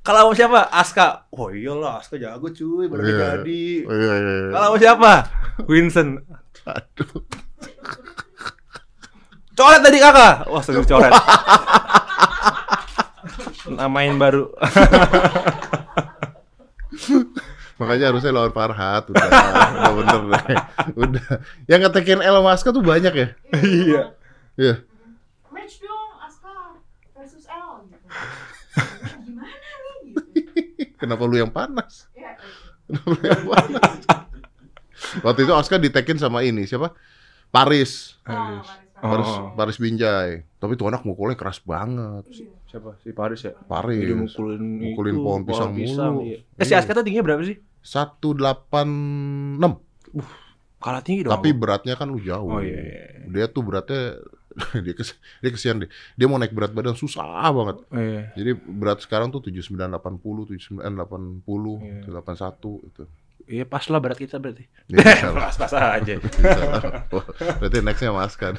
Speaker 1: Kalah sama siapa? Aska. Oh iyalah, Aska jago cuy, baru
Speaker 2: Iya.
Speaker 1: jadi.
Speaker 2: Iya, iya, iya.
Speaker 1: Kalah sama siapa? Winston.
Speaker 2: Aduh.
Speaker 1: Coret tadi kakak. Wah, serius coret. Namain baru.
Speaker 2: Makanya harusnya lawan Farhat udah, udah bener deh. Udah. Yang ngetekin El Maska tuh banyak ya?
Speaker 1: iya.
Speaker 2: Iya.
Speaker 4: Match dong Aska versus L gitu. Gimana.
Speaker 2: Kenapa lu yang panas?
Speaker 4: Ya,
Speaker 2: Kenapa lu yang panas? Waktu itu Aska ditekin sama ini siapa? Paris.
Speaker 4: oh,
Speaker 2: Paris,
Speaker 1: Oh.
Speaker 2: Paris Binjai. Tapi tuh anak mukulnya keras banget.
Speaker 1: Siapa? Si Paris ya?
Speaker 2: Paris.
Speaker 1: Dia mukulin,
Speaker 2: Mukulin
Speaker 1: itu,
Speaker 2: pohon pisang mulu.
Speaker 1: iya. Eh, si Aska tuh tingginya berapa sih?
Speaker 2: 186.
Speaker 1: Kalah tinggi dong.
Speaker 2: Tapi beratnya kan lu jauh.
Speaker 1: Oh iya, iya.
Speaker 2: Dia tuh beratnya dia kes, dia kesian deh. Dia mau naik berat badan susah banget.
Speaker 1: Iya.
Speaker 2: Jadi berat sekarang tuh 7980, 7980,
Speaker 1: Iya.
Speaker 2: 81 itu.
Speaker 1: Iya pas lah berat kita berarti.
Speaker 2: Ya.
Speaker 1: Pas-pas aja.
Speaker 2: Oh, Berarti nextnya Mas kan.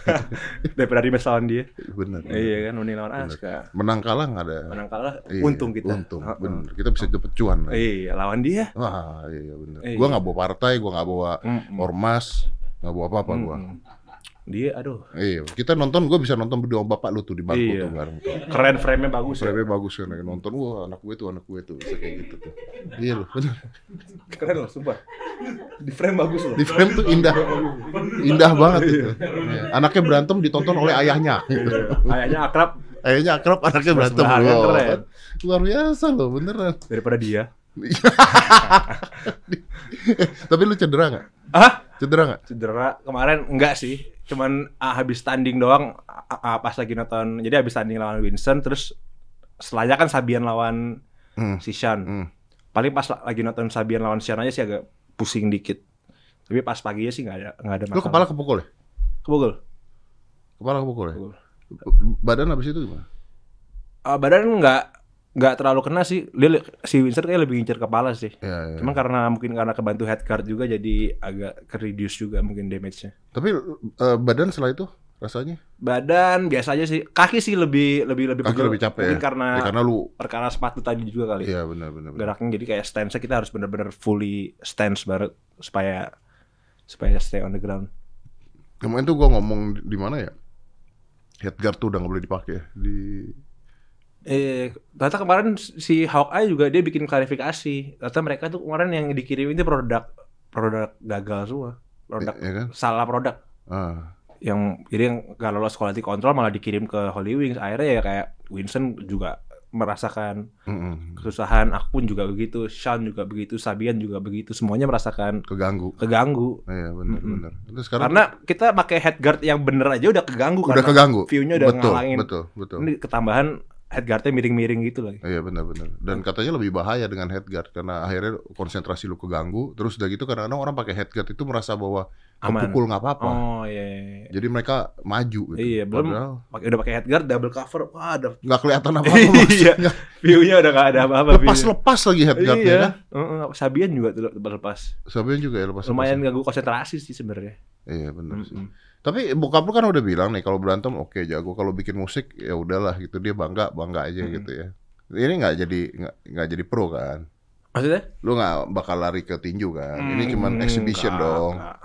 Speaker 1: Daripada Dimas lawan dia.
Speaker 2: Bener.
Speaker 1: Iya kan, mending lawan Aska.
Speaker 2: Menang kalah nggak ada.
Speaker 1: Menang kalah,
Speaker 2: Iya,
Speaker 1: untung kita.
Speaker 2: Untung,
Speaker 1: Heeh.
Speaker 2: bener. Kita bisa dapet cuan.
Speaker 1: Iya, lawan dia.
Speaker 2: Wah, iya, iya bener.
Speaker 1: Iya.
Speaker 2: Gua nggak bawa partai, gua nggak bawa
Speaker 1: Mm-mm.
Speaker 2: ormas, nggak bawa apa-apa gua.
Speaker 1: Dia, aduh,
Speaker 2: Iya, kita nonton, gua bisa nonton berdua bapak lu tuh di bangku
Speaker 1: Iya.
Speaker 2: tuh bareng.
Speaker 1: keren frame-nya bagus ya.
Speaker 2: Frame bagus kan, nonton, wah anak gue tuh, anak gue tuh, bisa kayak gitu tuh. Iya loh.
Speaker 1: Keren loh, sumpah. Di frame bagus loh.
Speaker 2: Di frame tuh indah, indah banget gitu. Iya. Anaknya berantem ditonton oleh ayahnya. Gitu.
Speaker 1: Kayaknya akrab
Speaker 2: Ayahnya akrab, anaknya berantem.
Speaker 1: Keren.
Speaker 2: Luar biasa loh, beneran.
Speaker 1: daripada dia.
Speaker 2: Tapi lu cedera nggak?
Speaker 1: Ah,
Speaker 2: Cedera nggak?
Speaker 1: cedera kemarin enggak sih. Cuman ah, habis tanding doang ah, ah, pas lagi nonton. Jadi habis tanding lawan Winston terus setelahnya kan Sabian lawan
Speaker 2: Hmm.
Speaker 1: si Shan.
Speaker 2: Hmm.
Speaker 1: Paling pas la- lagi nonton Sabian lawan Shan aja sih agak pusing dikit. Tapi pas paginya sih nggak ada nggak ada
Speaker 2: Lu
Speaker 1: masalah.
Speaker 2: kepala kepukul ya?
Speaker 1: kepukul.
Speaker 2: Kepala kepukul ya?
Speaker 1: Kepukul.
Speaker 2: Badan habis itu gimana?
Speaker 1: Ah, badan nggak nggak terlalu kena sih. Dia si Winston kayak lebih ngincer kepala sih.
Speaker 2: Ya, ya.
Speaker 1: Cuman karena mungkin karena kebantu head guard juga jadi agak ke reduce juga mungkin damage-nya.
Speaker 2: Tapi eh, badan setelah itu rasanya?
Speaker 1: Badan biasa aja sih. Kaki sih lebih lebih lebih
Speaker 2: Kaki
Speaker 1: pegel.
Speaker 2: lebih capek
Speaker 1: Mungkin
Speaker 2: ya?
Speaker 1: karena
Speaker 2: Ya, karena lu
Speaker 1: perkara sepatu tadi juga kali.
Speaker 2: Iya benar benar.
Speaker 1: Geraknya jadi kayak stance kita harus bener-bener fully stance banget supaya supaya stay on the ground.
Speaker 2: Kemarin tuh gua ngomong di, mana ya? Headguard tuh udah nggak boleh dipakai di
Speaker 1: Eh, ternyata kemarin si Hawkeye juga dia bikin klarifikasi. Ternyata mereka tuh kemarin yang dikirim itu produk produk gagal semua. Produk
Speaker 2: ya kan?
Speaker 1: salah produk.
Speaker 2: Ah.
Speaker 1: yang jadi yang gak lolos quality control malah dikirim ke Holy Wings akhirnya ya kayak Winston juga merasakan
Speaker 2: Mm-mm.
Speaker 1: kesusahan aku pun juga begitu Sean juga begitu Sabian juga begitu semuanya merasakan
Speaker 2: Keganggu.
Speaker 1: keganggu
Speaker 2: Iya benar benar. Terus sekarang
Speaker 1: karena kita pakai headguard yang bener aja udah keganggu
Speaker 2: udah keganggu.
Speaker 1: view-nya udah
Speaker 2: betul,
Speaker 1: ngalangin
Speaker 2: Betul, betul.
Speaker 1: ini ketambahan headguardnya miring-miring gitu lagi
Speaker 2: Iya benar-benar. Dan katanya lebih bahaya dengan headguard karena akhirnya konsentrasi lu keganggu. Terus udah gitu kadang-kadang orang pakai headguard itu merasa bahwa
Speaker 1: Aman.
Speaker 2: kepukul nggak apa-apa.
Speaker 1: oh iya, iya, iya.
Speaker 2: Jadi mereka maju gitu.
Speaker 1: Iya, belum
Speaker 2: Padahal
Speaker 1: udah pakai headguard double cover wah ada
Speaker 2: nggak kelihatan apa-apa
Speaker 1: iya view-nya udah gak ada apa-apa view-nya.
Speaker 2: Lepas-lepas lagi headguardnya
Speaker 1: iya
Speaker 2: kan.
Speaker 1: Heeh, Sabian juga tuh lepas
Speaker 2: Sabian juga ya lepas.
Speaker 1: lumayan ganggu konsentrasi sih sebenarnya.
Speaker 2: Iya benar sih. Tapi bokap lu kan udah bilang nih kalau berantem oke jago kalau bikin musik ya udahlah gitu dia bangga bangga aja
Speaker 1: Mm.
Speaker 2: gitu ya. Ini nggak jadi nggak jadi pro kan?
Speaker 1: Maksudnya?
Speaker 2: Lu nggak bakal lari ke tinju kan? Ini cuman
Speaker 1: Hmm,
Speaker 2: exhibition
Speaker 1: enggak,
Speaker 2: dong.
Speaker 1: enggak.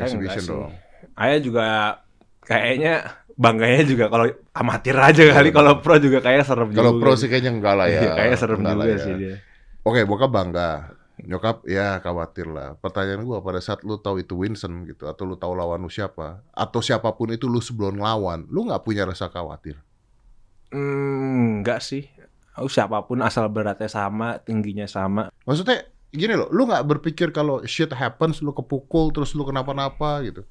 Speaker 2: Exhibition
Speaker 1: enggak sih.
Speaker 2: dong.
Speaker 1: Ayah juga kayaknya bangganya juga kalau amatir aja kali kalau pro juga kayak serem
Speaker 2: Kalau
Speaker 1: juga.
Speaker 2: pro sih kayaknya enggak lah ya.
Speaker 1: Iya, kayaknya serem
Speaker 2: Enggak
Speaker 1: juga
Speaker 2: ya.
Speaker 1: sih dia.
Speaker 2: Oke, bokap bangga. Nyokap ya khawatir lah. Pertanyaan gua pada saat lu tahu itu Winston gitu atau lu tahu lawan lu siapa atau siapa pun itu lu sebelum lawan, lu nggak punya rasa khawatir.
Speaker 1: Hmm, enggak sih. Aku siapa pun asal beratnya sama, tingginya sama.
Speaker 2: Maksudnya gini loh, lu nggak berpikir kalau shit happens, lu kepukul terus lu kenapa-napa gitu.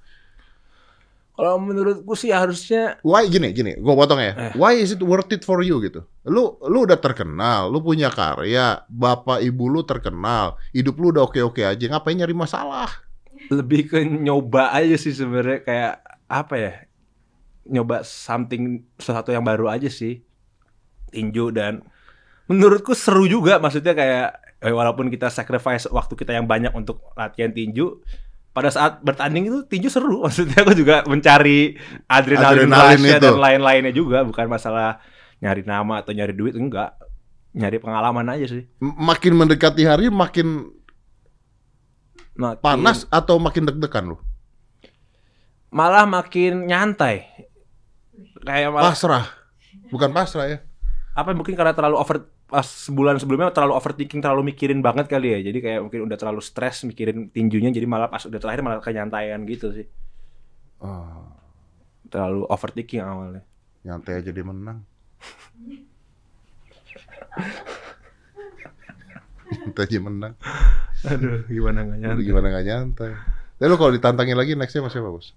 Speaker 1: Kalau menurutku sih harusnya
Speaker 2: Why gini gini, gua potong ya.
Speaker 1: Eh.
Speaker 2: Why is it worth it for you gitu? Lu lu udah terkenal, lu punya karya, bapak ibu lu terkenal, hidup lu udah oke-oke aja, ngapain nyari masalah?
Speaker 1: lebih ke nyoba aja sih sebenarnya kayak apa ya? Nyoba something sesuatu yang baru aja sih. Tinju dan menurutku seru juga maksudnya kayak eh, walaupun kita sacrifice waktu kita yang banyak untuk latihan tinju pada saat bertanding itu tinju seru maksudnya aku juga mencari adrenalin,
Speaker 2: Adrenalin
Speaker 1: dan lain-lainnya juga bukan masalah nyari nama atau nyari duit enggak nyari pengalaman aja sih
Speaker 2: Makin mendekati hari makin
Speaker 1: Makin-
Speaker 2: panas atau makin deg-degan lu?
Speaker 1: malah makin nyantai kayak malah
Speaker 2: Pasrah. Bukan pasrah ya.
Speaker 1: apa mungkin karena terlalu over pas sebulan sebelumnya terlalu overthinking terlalu mikirin banget kali ya jadi kayak mungkin udah terlalu stres mikirin tinjunya jadi malah pas udah terakhir malah kenyantaian gitu sih
Speaker 2: Oh,
Speaker 1: terlalu overthinking awalnya
Speaker 2: nyantai aja dia menang. nyantai aja menang.
Speaker 1: aduh gimana nggak
Speaker 2: Lu
Speaker 1: nyantai
Speaker 2: gimana gak nyantai? Tapi lu kalau ditantangin lagi nextnya masih bagus.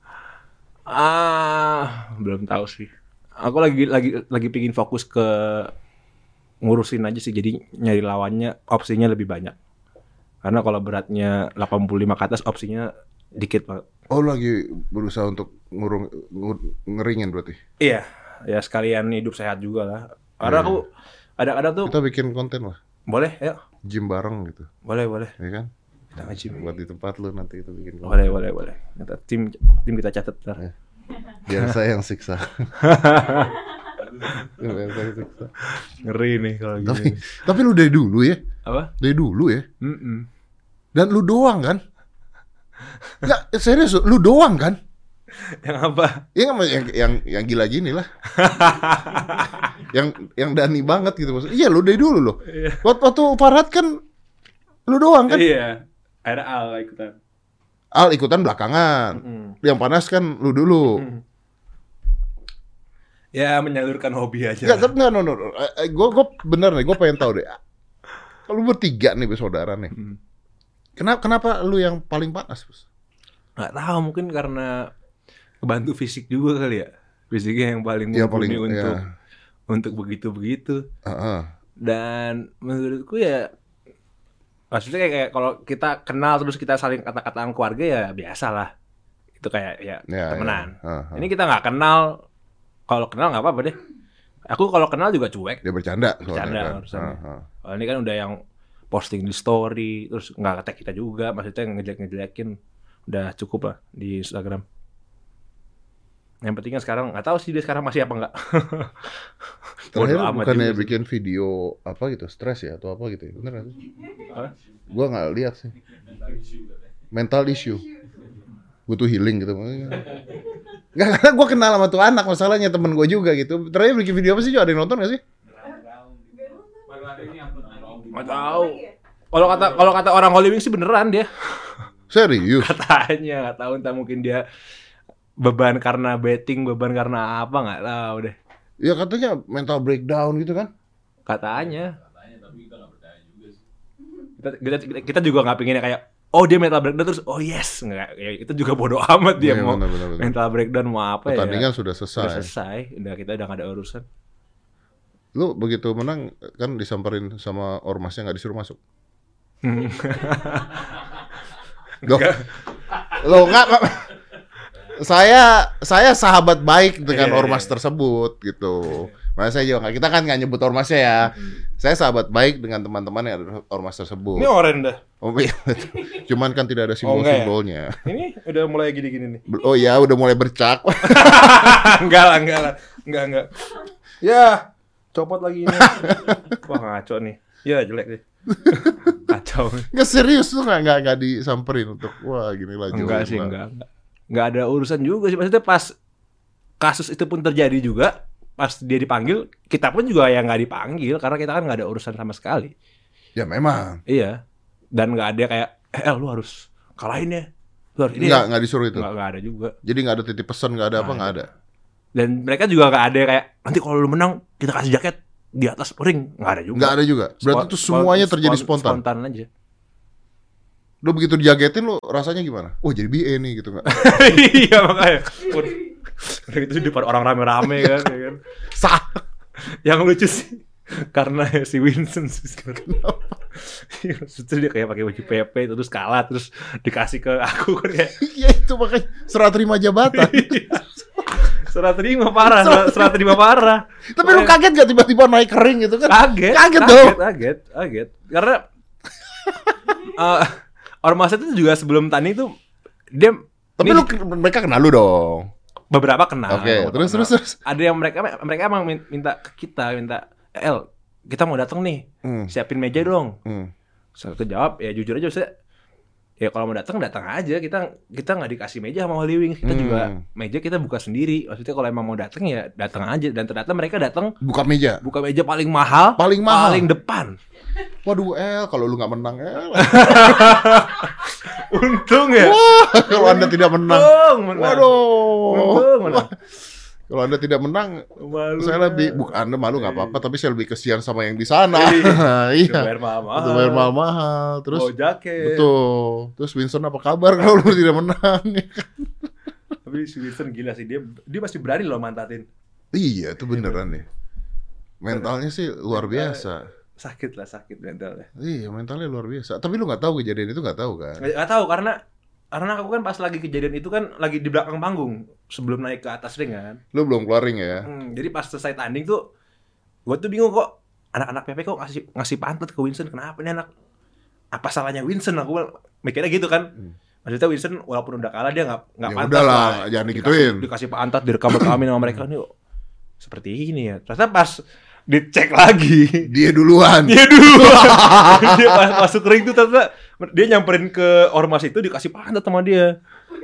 Speaker 1: ah belum tahu sih aku lagi lagi lagi pingin fokus ke ngurusin aja sih jadi nyari lawannya opsinya lebih banyak karena kalau beratnya 85 ke atas opsinya dikit banget
Speaker 2: Oh, lagi berusaha untuk ngurung ngur- ngeringin berarti.
Speaker 1: Iya, ya sekalian hidup sehat juga lah. Karena
Speaker 2: Iya.
Speaker 1: aku ada-ada tuh
Speaker 2: Kita bikin konten lah,
Speaker 1: boleh, ya,
Speaker 2: gym bareng gitu,
Speaker 1: boleh, boleh.
Speaker 2: ya kan?
Speaker 1: Kita nge-gym.
Speaker 2: Buat di tempat lu nanti kita bikin konten.
Speaker 1: Boleh, boleh, boleh. Kita tim tim kita catat ntar.
Speaker 2: Iya. Biar saya yang siksa. Yang.
Speaker 1: Ngeri nih kalau
Speaker 2: Tapi,
Speaker 1: gini.
Speaker 2: tapi lu dari dulu ya,
Speaker 1: Apa?
Speaker 2: dari dulu ya.
Speaker 1: Mm-mm.
Speaker 2: Dan lu doang kan? Enggak, serius lu doang kan?
Speaker 1: Yang apa?
Speaker 2: Ya nggak, yang yang yang gila gini lah. yang yang Dani banget gitu maksudnya. Iya lu dari dulu loh.
Speaker 1: Iya.
Speaker 2: Waktu, waktu Farhat kan lu doang kan?
Speaker 1: Iya. Ada Al ikutan.
Speaker 2: Al ikutan belakangan.
Speaker 1: Mm.
Speaker 2: Yang panas kan lu dulu.
Speaker 1: Ya menyalurkan hobi aja.
Speaker 2: Enggak, tapi no, no, no. Gue gue bener nih, gue pengen tahu deh. Kalau lu bertiga nih bersaudara nih.
Speaker 1: Hmm.
Speaker 2: Kenapa kenapa lu yang paling panas, Bos?
Speaker 1: Nggak tahu mungkin karena kebantu fisik juga kali ya. Fisiknya yang paling mumpuni
Speaker 2: paling-
Speaker 1: untuk
Speaker 2: iya.
Speaker 1: untuk begitu-begitu.
Speaker 2: Heeh.
Speaker 1: Dan menurutku ya maksudnya kayak, kayak kalau kita kenal terus kita saling kata-kataan keluarga ya biasa lah. Itu kayak ya
Speaker 2: Ya,
Speaker 1: temenan.
Speaker 2: ya. Heeh.
Speaker 1: Ini kita nggak kenal. Kalau kenal nggak apa-apa deh. Aku kalau kenal juga cuek.
Speaker 2: Dia bercanda
Speaker 1: Bercanda
Speaker 2: kan.
Speaker 1: urusannya.
Speaker 2: Heeh.
Speaker 1: Kalau ini kan udah yang posting di story, terus nggak ngetek kita juga, maksudnya ngejelek-ngejelekin, udah cukup lah di Instagram. Yang penting kan sekarang nggak tahu sih dia sekarang masih apa nggak.
Speaker 2: Terakhir bukannya
Speaker 1: juga
Speaker 2: bikin video apa gitu, stres ya atau apa gitu ya? Bener?
Speaker 1: Hah?
Speaker 2: Gua nggak lihat sih. Mental issue. Butuh healing gitu. Gak, karena gue kenal sama tuh anak masalahnya temen gue juga gitu. Terakhir bikin video apa sih? Jo? Ada yang nonton gak sih?
Speaker 1: Nggak tahu. Kalau kata kalau kata orang Hollywood sih beneran dia
Speaker 2: Serius?
Speaker 1: katanya nggak tahu entah mungkin dia beban karena betting, beban karena apa nggak tahu deh.
Speaker 2: Ya katanya mental breakdown gitu kan?
Speaker 1: Katanya. Kita, kita, kita- kita juga nggak pengennya kayak oh dia mental breakdown terus oh yes nggak ya, itu juga bodoh amat dia
Speaker 2: Iya,
Speaker 1: mau
Speaker 2: benar, benar, benar.
Speaker 1: mental breakdown mau apa
Speaker 2: Pertandingan
Speaker 1: ya
Speaker 2: sudah
Speaker 1: udah
Speaker 2: selesai.
Speaker 1: selesai udah kita udah gak ada urusan
Speaker 2: Lu begitu menang kan disamperin sama ormasnya nggak disuruh masuk. Loh, lo nggak saya saya sahabat baik dengan
Speaker 1: Iya, iya,
Speaker 2: ormas tersebut gitu. Saya juga nggak- kita kan nggak nyebut ormasnya ya. Saya sahabat baik dengan teman-teman yang ada ormas tersebut.
Speaker 1: ini oren dah
Speaker 2: Oh iya. Cuman kan tidak ada
Speaker 1: Oh, enggak ya?
Speaker 2: simbol-simbolnya.
Speaker 1: ini udah mulai gini-gini nih
Speaker 2: Oh ya, udah mulai bercak.
Speaker 1: enggak lah enggak lah enggak enggak ya copot lagi ini wah ngaco nih ya jelek deh kacau
Speaker 2: Nggak serius tuh nggak nggak nggak disamperin untuk wah gini lah
Speaker 1: enggak sih enggak enggak enggak ada urusan juga sih maksudnya pas kasus itu pun terjadi juga pas dia dipanggil kita pun juga yang nggak dipanggil karena kita kan nggak ada urusan sama sekali
Speaker 2: Ya memang.
Speaker 1: iya dan nggak ada kayak eh El, lu harus kalahin ya lu harus ini
Speaker 2: Nggak
Speaker 1: ya.
Speaker 2: nggak disuruh itu.
Speaker 1: nggak nggak ada juga
Speaker 2: Jadi nggak ada titip pesan nggak ada apa
Speaker 1: Nggak
Speaker 2: nggak ada.
Speaker 1: dan mereka juga nggak ada kayak nanti kalau lu menang kita kasih jaket di atas ring nggak ada juga
Speaker 2: Nggak ada juga. Berarti itu semuanya
Speaker 1: spon-
Speaker 2: terjadi
Speaker 1: spon-
Speaker 2: spontan.
Speaker 1: spontan aja
Speaker 2: Lu begitu dijagetin lu rasanya gimana? Wah jadi BE nih gitu nggak?
Speaker 1: iya makanya udah, gitu di depan orang rame-rame kan, ya kan.
Speaker 2: Sah.
Speaker 1: yang lucu sih karena si Winston sih kenapa terus dia kayak pakai baju PP terus kalah terus dikasih ke aku kan kayak
Speaker 2: Iya itu makanya serah terima jabatan.
Speaker 1: serah terima parah serah, serah terima parah
Speaker 2: Tapi lu kaget gak tiba-tiba naik kering gitu kan?
Speaker 1: kaget
Speaker 2: Kaget dong.
Speaker 1: kaget kaget karena eh ormas itu juga sebelum tani itu dia
Speaker 2: Tapi
Speaker 1: ini
Speaker 2: lu mereka kenal lu dong.
Speaker 1: Beberapa kenal
Speaker 2: Oke,
Speaker 1: beberapa
Speaker 2: terus
Speaker 1: kenal.
Speaker 2: terus terus.
Speaker 1: ada yang mereka mereka emang min- minta ke kita minta El kita mau datang nih
Speaker 2: Hmm.
Speaker 1: siapin meja dong
Speaker 2: Hmm.
Speaker 1: saya jawab ya jujur aja saya ya kalau mau datang datang aja kita kita nggak dikasih meja sama Holy Wings kita
Speaker 2: Hmm.
Speaker 1: juga meja kita buka sendiri maksudnya kalau emang mau datang ya datang aja dan ternyata mereka datang
Speaker 2: Buka meja.
Speaker 1: buka meja paling mahal
Speaker 2: Paling mahal.
Speaker 1: paling depan
Speaker 2: Waduh El, kalau lu nggak menang El.
Speaker 1: untung ya
Speaker 2: Wah, kalau anda tidak menang.
Speaker 1: untung menang.
Speaker 2: Waduh.
Speaker 1: untung menang.
Speaker 2: Kalau anda tidak menang,
Speaker 1: Malu
Speaker 2: saya
Speaker 1: ya.
Speaker 2: lebih bukan anda malu nggak apa-apa, tapi saya lebih kesian sama yang di sana.
Speaker 1: Udah
Speaker 2: iya.
Speaker 1: bayar mahal
Speaker 2: mahal-mahal. Terus
Speaker 1: Bawa jaket
Speaker 2: betul. Terus Winston apa kabar kalau lu tidak menang?
Speaker 1: tapi si Winston gila sih dia dia masih berani loh mantatin
Speaker 2: iya, itu beneran nih. Mentalnya sih luar biasa.
Speaker 1: sakit lah sakit mentalnya
Speaker 2: Iya, mentalnya luar biasa. Tapi lu nggak tahu kejadian itu nggak tahu kan?
Speaker 1: nggak tahu karena karena aku kan pas lagi kejadian itu kan lagi di belakang panggung sebelum naik ke atas ring kan.
Speaker 2: Lu belum keluar ring ya?
Speaker 1: Hmm, jadi pas selesai tanding tuh gue tuh bingung kok anak-anak PP kok ngasih ngasih pantat ke Winston kenapa nih anak apa salahnya Winston aku mikirnya gitu kan maksudnya Winston walaupun udah kalah dia nggak nggak
Speaker 2: Ya
Speaker 1: pantas
Speaker 2: udahlah,
Speaker 1: lah.
Speaker 2: jangan
Speaker 1: Dikasih-
Speaker 2: digituin.
Speaker 1: dikasih pantat direkam rekamin sama mereka nih seperti ini ya ternyata pas dicek lagi
Speaker 2: Dia duluan.
Speaker 1: dia dulu dia pas masuk ring tuh ternyata dia nyamperin ke ormas itu dikasih pantat sama dia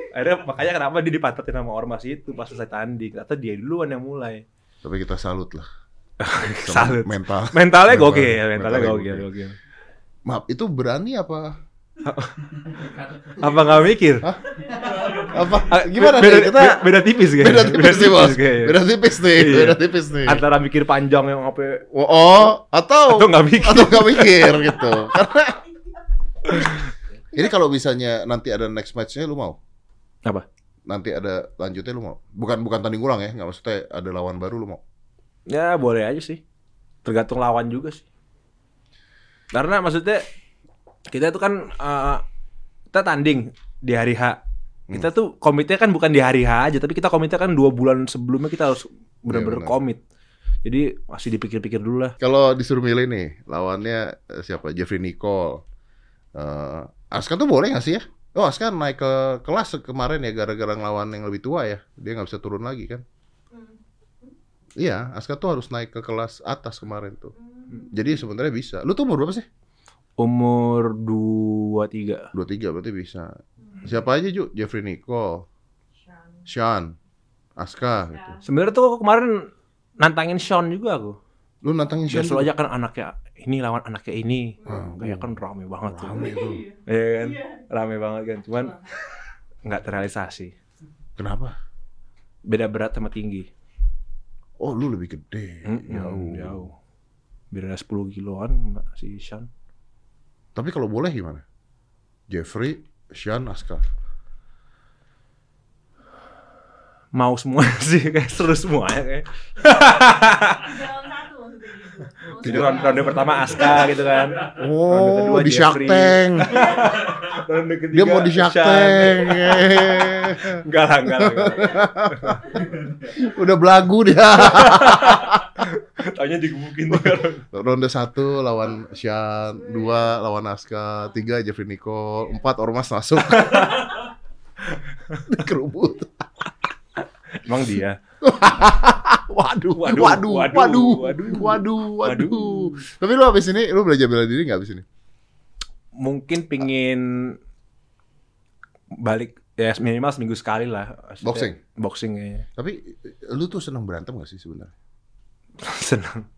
Speaker 1: akhirnya makanya kenapa dia dipantatin sama ormas itu pas selesai tanding ternyata dia duluan yang mulai
Speaker 2: Tapi kita salut lah.
Speaker 1: Salut
Speaker 2: Mental.
Speaker 1: mentalnya
Speaker 2: Mental-
Speaker 1: gokil mentalnya
Speaker 2: mentalnya
Speaker 1: gokil
Speaker 2: gokil. Maaf, itu berani apa?
Speaker 1: apa nggak mikir
Speaker 2: Apa? Gimana
Speaker 1: beda,
Speaker 2: nih? Kita
Speaker 1: be- beda tipis kayaknya
Speaker 2: beda tipis nih, Bos.
Speaker 1: kayaknya.
Speaker 2: Beda tipis nih,
Speaker 1: Iya.
Speaker 2: beda tipis nih.
Speaker 1: antara mikir panjang yang apa
Speaker 2: Oh, oh, atau
Speaker 1: atau nggak mikir
Speaker 2: atau nggak mikir gitu. Karena ini kalau misalnya nanti ada next match-nya lu mau?
Speaker 1: apa
Speaker 2: Nanti ada lanjutnya lu mau? Bukan bukan tanding ulang ya, nggak maksudnya ada lawan baru lu mau?
Speaker 1: ya boleh aja sih tergantung lawan juga sih karena maksudnya kita itu kan eh, kita tanding di hari H kita tuh komitnya kan bukan di hari H aja tapi kita komitnya kan dua bulan sebelumnya kita harus benar-benar
Speaker 2: benar.
Speaker 1: komit jadi masih dipikir-pikir dulu lah
Speaker 2: Kalau disuruh milih nih, lawannya eh, siapa? Jeffrey Nicole. Eh, Aska tuh boleh nggak sih ya? Oh, Aska naik ke kelas kemarin ya gara-gara ngelawan yang lebih tua ya. Dia nggak bisa turun lagi kan? Iya, Aska tuh harus naik ke kelas atas kemarin tuh. Jadi sebenarnya bisa. Lu tuh umur berapa sih?
Speaker 1: umur dua tiga
Speaker 2: 23 berarti bisa. Siapa aja, Ju? Jeffrey Nicole, Sean, Aska gitu.
Speaker 1: sebenarnya tuh aku kemarin nantangin Sean juga aku
Speaker 2: Lu nantangin
Speaker 1: Ya
Speaker 2: Sean
Speaker 1: selalu
Speaker 2: juga?
Speaker 1: aja kan anaknya ini lawan anaknya ini.
Speaker 2: Ah,
Speaker 1: Kayak kan rame banget tuh.
Speaker 2: Rame tuh.
Speaker 1: Iya kan? Rame banget kan. Cuman nggak terrealisasi.
Speaker 2: Kenapa?
Speaker 1: Beda berat sama tinggi.
Speaker 2: Oh, lu lebih gede.
Speaker 1: Mm-mm,
Speaker 2: Jauh.
Speaker 1: Jauh. Beda 10 kiloan si Sean.
Speaker 2: Tapi kalau boleh gimana? Jeffrey, Sean, Aska.
Speaker 1: Mau semua sih kayak seru semuanya kayak.
Speaker 4: Jalan satu maksudnya gitu.
Speaker 1: Jadi ronde, ronde pertama Aska gitu kan. Ronde
Speaker 2: Oh,
Speaker 1: kedua
Speaker 2: di Shark. Tank.
Speaker 1: Ronde ketiga
Speaker 2: Dia mau di Shark. Tank.
Speaker 1: Enggak lah, enggak lah. enggak lah.
Speaker 2: Udah belagu dia.
Speaker 1: Taunya digebukin tuh.
Speaker 2: Ronde satu lawan Sean, dua lawan Aska, tiga Jeffrey Nicole, empat Ormas masuk. Kerubut.
Speaker 1: Emang dia.
Speaker 2: Waduh, waduh,
Speaker 1: Waduh,
Speaker 2: waduh,
Speaker 1: waduh,
Speaker 2: waduh,
Speaker 1: waduh.
Speaker 2: waduh, waduh. Tapi lu abis ini, lu belajar bela diri nggak abis ini?
Speaker 1: Mungkin pingin balik ya minimal seminggu sekali lah. Maksudnya,
Speaker 2: Boxing?
Speaker 1: Boxing kayaknya.
Speaker 2: Tapi lu tuh seneng berantem gak sih sebenarnya?
Speaker 1: Senang.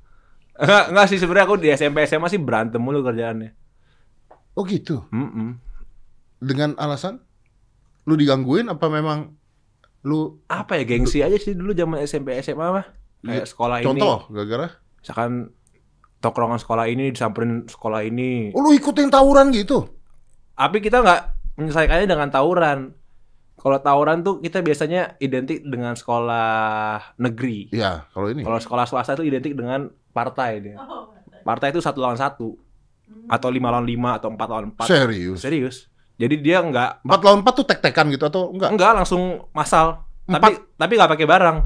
Speaker 1: Enggak, enggak sih sebenarnya aku di SMP SMA sih berantem mulu kerjaannya.
Speaker 2: Oh gitu.
Speaker 1: Mm-mm.
Speaker 2: Dengan alasan lu digangguin apa memang lu
Speaker 1: Apa ya gengsi aja sih dulu zaman SMP SMA mah. Kayak sekolah ini.
Speaker 2: contoh gara-gara?
Speaker 1: Misalkan tongkrongan sekolah ini disamperin sekolah ini.
Speaker 2: Oh, lu ikutin tawuran gitu?
Speaker 1: Tapi kita nggak menyelesaikannya dengan tawuran. Kalau tawuran tuh kita biasanya identik dengan sekolah negeri.
Speaker 2: Iya, kalau ini.
Speaker 1: Kalau sekolah swasta itu identik dengan partai dia.
Speaker 4: Oh,
Speaker 1: Partai itu satu lawan satu atau lima lawan lima atau empat lawan empat.
Speaker 2: Serius?
Speaker 1: Serius. Jadi dia nggak
Speaker 2: Empat lawan empat tuh tek-tekan gitu atau enggak?
Speaker 1: Enggak langsung masal.
Speaker 2: Empat.
Speaker 1: Tapi tapi nggak pakai barang.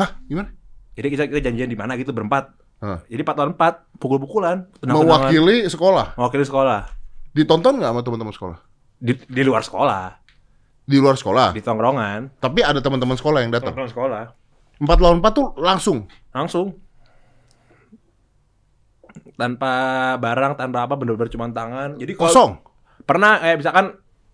Speaker 2: Hah, gimana?
Speaker 1: Jadi kita kita janjian di mana gitu berempat.
Speaker 2: Hah.
Speaker 1: Jadi empat lawan empat, pukul-pukulan.
Speaker 2: Mewakili sekolah.
Speaker 1: mewakili sekolah.
Speaker 2: Ditonton nggak sama teman-teman sekolah?
Speaker 1: Di, di luar sekolah,
Speaker 2: Di luar sekolah.
Speaker 1: di tongkrongan,
Speaker 2: Tapi ada teman-teman sekolah yang datang.
Speaker 1: tongkrongan sekolah.
Speaker 2: Empat lawan empat tuh langsung.
Speaker 1: Langsung. Tanpa barang, tanpa apa, bener-bener cuma tangan. Jadi
Speaker 2: Kosong.
Speaker 1: Pernah kayak misalkan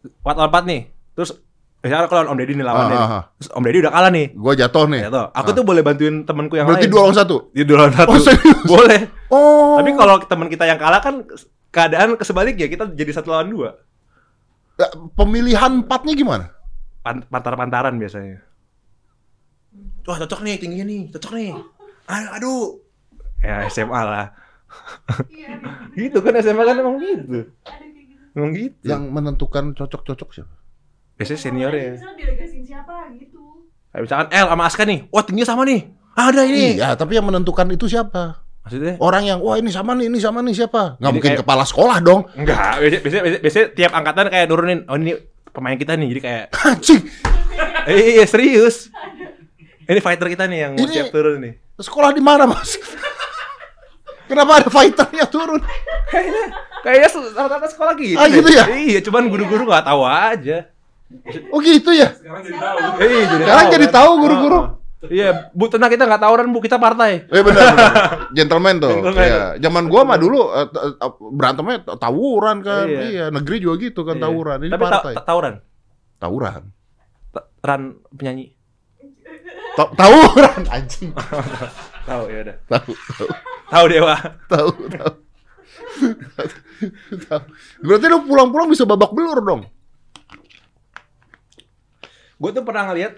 Speaker 1: empat lawan empat nih, terus misalkan kalau Om Deddy nih lawannya,
Speaker 2: Ah, ah, ah.
Speaker 1: terus Om Deddy udah kalah nih.
Speaker 2: Gua jatuh nih.
Speaker 1: Toh, aku
Speaker 2: Ah.
Speaker 1: tuh boleh bantuin temanku yang
Speaker 2: Berarti
Speaker 1: lain.
Speaker 2: dua lawan satu.
Speaker 1: Di dua lawan satu.
Speaker 2: Oh, serius?
Speaker 1: Boleh.
Speaker 2: Oh.
Speaker 1: Tapi kalau teman kita yang kalah kan keadaan kesebalik ya kita jadi satu lawan dua.
Speaker 2: Pemilihan empatnya gimana?
Speaker 1: Pan- Pantar-pantaran biasanya. Wah cocok nih tingginya nih, cocok nih. Aduh, aduh. Ya SMA lah.
Speaker 4: Iya,
Speaker 1: Gitu kan SMA kan emang gitu.
Speaker 4: Kayak gitu.
Speaker 1: Emang gitu.
Speaker 2: Yang menentukan cocok-cocok siapa?
Speaker 1: biasanya senior ya.
Speaker 4: Misalnya siapa gitu.
Speaker 1: Kayak misalkan El sama Aska nih. Wah tingginya sama nih. Ada ini.
Speaker 2: Iya, tapi yang menentukan itu siapa?
Speaker 1: Maksudnya?
Speaker 2: Orang yang wah ini sama nih, ini sama nih siapa? Nggak
Speaker 1: Jadi
Speaker 2: mungkin
Speaker 1: kayak-
Speaker 2: kepala sekolah dong.
Speaker 1: Enggak. Biasanya, biasanya, biasanya tiap angkatan kayak nurunin. Oh ini pemain kita nih jadi kayak
Speaker 2: Anjing,
Speaker 1: eh, iya serius ini fighter kita nih yang mau
Speaker 2: Ini-
Speaker 1: siap turun nih
Speaker 2: sekolah di mana, Mas? Kenapa ada fighternya turun?
Speaker 1: kayaknya se- rata-rata sekolah gitu
Speaker 2: Ah, gitu ya?
Speaker 1: iya cuman guru-guru nggak tahu aja
Speaker 2: Oh gitu ya?
Speaker 4: Sekarang tahu.
Speaker 1: Eh, jadi
Speaker 2: Sekarang jadi tahu
Speaker 1: kan?
Speaker 2: guru-guru.
Speaker 1: Oh, oh. Iya, Bu tenang kita nggak tawuran Bu, kita partai.
Speaker 2: Eh benar. Gentleman tuh.
Speaker 1: Gentleman.
Speaker 2: Iya. Zaman gua mah dulu eh, eh, berantemnya tawuran kan.
Speaker 1: Iya.
Speaker 2: Iya, negeri juga gitu kan
Speaker 1: Iya.
Speaker 2: tawuran. Ini
Speaker 1: Tapi ta-
Speaker 2: partai.
Speaker 1: ta- tawuran.
Speaker 2: Tawuran.
Speaker 1: Ta- Ran penyanyi.
Speaker 2: Ta- Tawuran anjing.
Speaker 1: Tahu ya udah.
Speaker 2: Tahu, tahu,
Speaker 1: Tahu Dewa.
Speaker 2: tahu, tahu. Tahu. Berarti lu pulang-pulang bisa babak belur dong.
Speaker 1: Gue tuh pernah ngeliat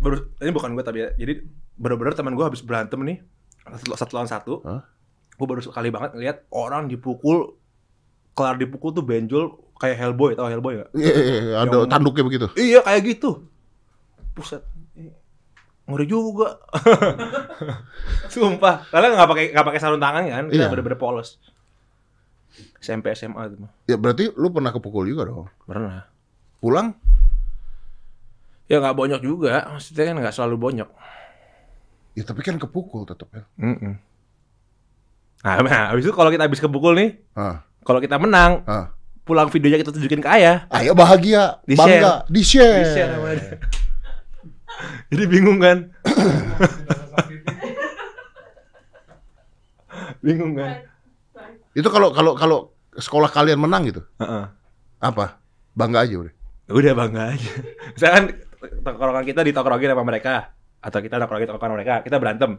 Speaker 1: baru ini bukan gue tapi ya. Jadi bener-bener teman gue habis berantem nih satu, satu lawan satu.
Speaker 2: Hah?
Speaker 1: Gue baru sekali banget ngeliat orang dipukul kelar dipukul tuh benjol kayak Hellboy, tau Hellboy gak?
Speaker 2: Iya, iya, iya, ada
Speaker 1: Yang-
Speaker 2: tanduknya begitu.
Speaker 1: Iya kayak gitu. Buset. Ngeri juga. Sumpah. Kalian nggak pakai nggak pakai sarung tangan kan? Kita
Speaker 2: Iya.
Speaker 1: bener-bener polos. SMP SMA itu mah.
Speaker 2: Ya berarti lu pernah kepukul juga dong.
Speaker 1: Pernah.
Speaker 2: Pulang
Speaker 1: Ya nggak bonyok juga. Maksudnya kan nggak selalu bonyok.
Speaker 2: Ya tapi kan kepukul tetap ya.
Speaker 1: Mm Nah, nah, habis itu kalau kita habis kepukul nih,
Speaker 2: Ah,
Speaker 1: kalau kita menang,
Speaker 2: ah.
Speaker 1: pulang videonya kita tunjukin ke ayah.
Speaker 2: Ayo bahagia,
Speaker 1: Di
Speaker 2: bangga, di share.
Speaker 1: Di-share sama dia. Jadi bingung kan? bingung kan?
Speaker 2: Itu kalau kalau kalau sekolah kalian menang gitu,
Speaker 1: Heeh.
Speaker 2: apa? Bangga aja udah.
Speaker 1: Udah bangga aja. Misalkan tongkrongan kita ditongkrongin sama mereka atau kita nongkrongin tongkrongan mereka, kita berantem.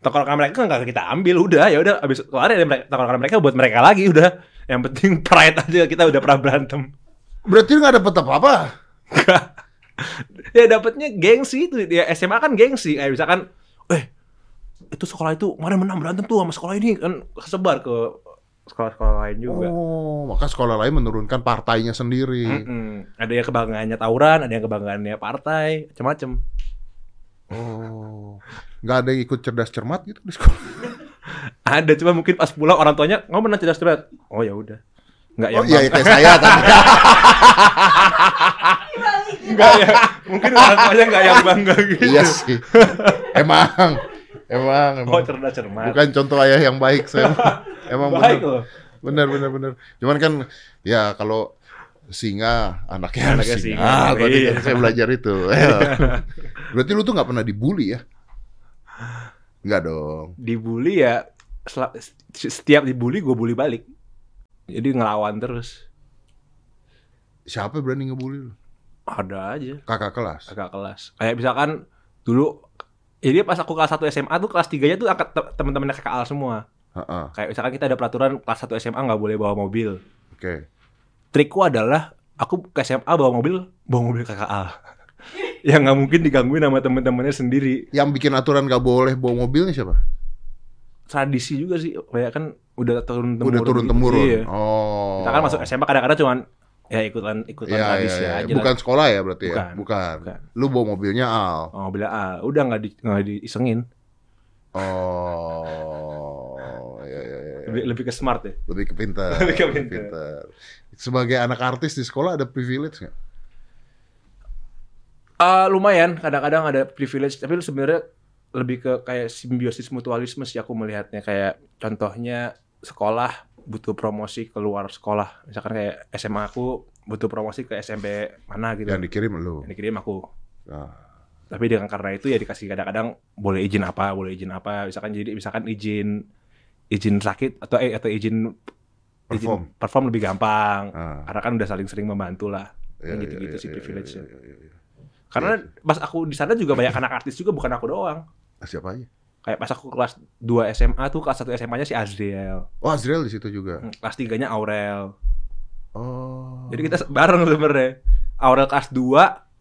Speaker 1: Tongkrongan mereka kan nggak kita ambil, udah ya udah abis keluar ya mereka- tongkrongan mereka buat mereka lagi udah. Yang penting pride aja kita udah pernah berantem.
Speaker 2: Berarti nggak dapet apa-apa.
Speaker 1: Ya dapetnya gengsi itu ya SMA kan gengsi kayak misalkan eh itu sekolah itu kemarin menang berantem tuh sama sekolah ini kan kesebar ke sekolah-sekolah lain juga.
Speaker 2: Oh, maka sekolah lain menurunkan partainya sendiri.
Speaker 1: Mm-mm. Ada yang kebanggaannya tawuran, ada yang kebanggaannya partai, macam-macam.
Speaker 2: Oh, nggak ada yang ikut cerdas cermat gitu di sekolah.
Speaker 1: Ada cuma mungkin pas pulang orang tuanya nggak menang cerdas cermat. Oh ya udah. Nggak yang
Speaker 2: Oh iya,
Speaker 1: bangga.
Speaker 2: kayak saya tadi.
Speaker 1: Nggak ya. Mungkin orang tuanya nggak yang bangga gitu.
Speaker 2: iya sih. Emang, emang,
Speaker 1: Oh
Speaker 2: emang.
Speaker 1: cerdas cermat.
Speaker 2: Bukan contoh ayah yang baik saya. Emang
Speaker 1: Baik
Speaker 2: bener.
Speaker 1: loh.
Speaker 2: Bener, bener, bener. Cuman kan, ya kalau singa, anaknya,
Speaker 1: Anaknya
Speaker 2: singa.
Speaker 1: singa,
Speaker 2: Ah, tadi
Speaker 1: iya.
Speaker 2: kan saya belajar itu. Ya. Berarti lu tuh nggak pernah dibully ya? Nggak dong.
Speaker 1: Dibully ya setiap dibully gue bully balik. Jadi ngelawan terus.
Speaker 2: Siapa berani ngebully lu?
Speaker 1: Ada aja.
Speaker 2: Kakak kelas.
Speaker 1: agak kelas. Kayak misalkan dulu jadi pas aku kelas 1 SMA tuh kelas 3-nya tuh angkat te- teman-temannya KKL semua.
Speaker 2: Heeh,
Speaker 1: Kayak misalkan kita ada peraturan kelas 1 SMA nggak boleh bawa mobil.
Speaker 2: Oke.
Speaker 1: Trikku adalah aku ke SMA bawa mobil, bawa mobil KKL. yang nggak mungkin digangguin sama teman-temannya sendiri.
Speaker 2: Yang bikin aturan nggak boleh bawa mobilnya siapa?
Speaker 1: Tradisi juga sih, kayak kan udah turun temurun.
Speaker 2: Udah turun
Speaker 1: gitu.
Speaker 2: temurun.
Speaker 1: Iya.
Speaker 2: Oh.
Speaker 1: Kita kan masuk SMA kadang-kadang cuman ya ikutan ikutan
Speaker 2: Iya, iya,
Speaker 1: tradisi
Speaker 2: iya.
Speaker 1: aja.
Speaker 2: Bukan
Speaker 1: lah.
Speaker 2: sekolah ya berarti ya?
Speaker 1: Bukan.
Speaker 2: Bukan.
Speaker 1: Bukan.
Speaker 2: Lu bawa mobilnya Al.
Speaker 1: Oh, bila ah, udah nggak di, nggak diisengin.
Speaker 2: Oh. Iya, iya, iya.
Speaker 1: Lebih, lebih ke smart ya.
Speaker 2: Lebih ke pintar.
Speaker 1: Lebih ke pintar.
Speaker 2: Sebagai anak artis di sekolah ada privilege nggak?
Speaker 1: Eh, lumayan kadang-kadang ada privilege tapi lu sebenarnya lebih ke kayak simbiosis mutualisme sih aku melihatnya kayak contohnya sekolah butuh promosi keluar sekolah misalkan kayak SMA aku butuh promosi ke SMP mana gitu
Speaker 2: Yang dikirim lu.
Speaker 1: yang dikirim aku
Speaker 2: Nah,
Speaker 1: tapi dengan karena itu ya dikasih kadang-kadang boleh izin apa boleh izin apa misalkan jadi misalkan izin izin sakit atau eh atau izin izin
Speaker 2: Perform.
Speaker 1: perform lebih gampang
Speaker 2: Ah.
Speaker 1: karena kan udah saling sering membantu lah
Speaker 2: iya,
Speaker 1: Yang gitu-gitu
Speaker 2: iya,
Speaker 1: sih
Speaker 2: iya,
Speaker 1: privilege
Speaker 2: iya, iya, iya, iya.
Speaker 1: karena pas aku di sana juga banyak anak artis juga bukan aku doang
Speaker 2: Ah, Siapa aja?
Speaker 1: Kayak pas aku kelas 2 SMA tuh kelas 1 SMA-nya si Azriel.
Speaker 2: Oh, Azriel di situ juga.
Speaker 1: Kelas 3-nya Aurel.
Speaker 2: Oh.
Speaker 1: Jadi kita bareng sebenarnya. Aurel kelas 2,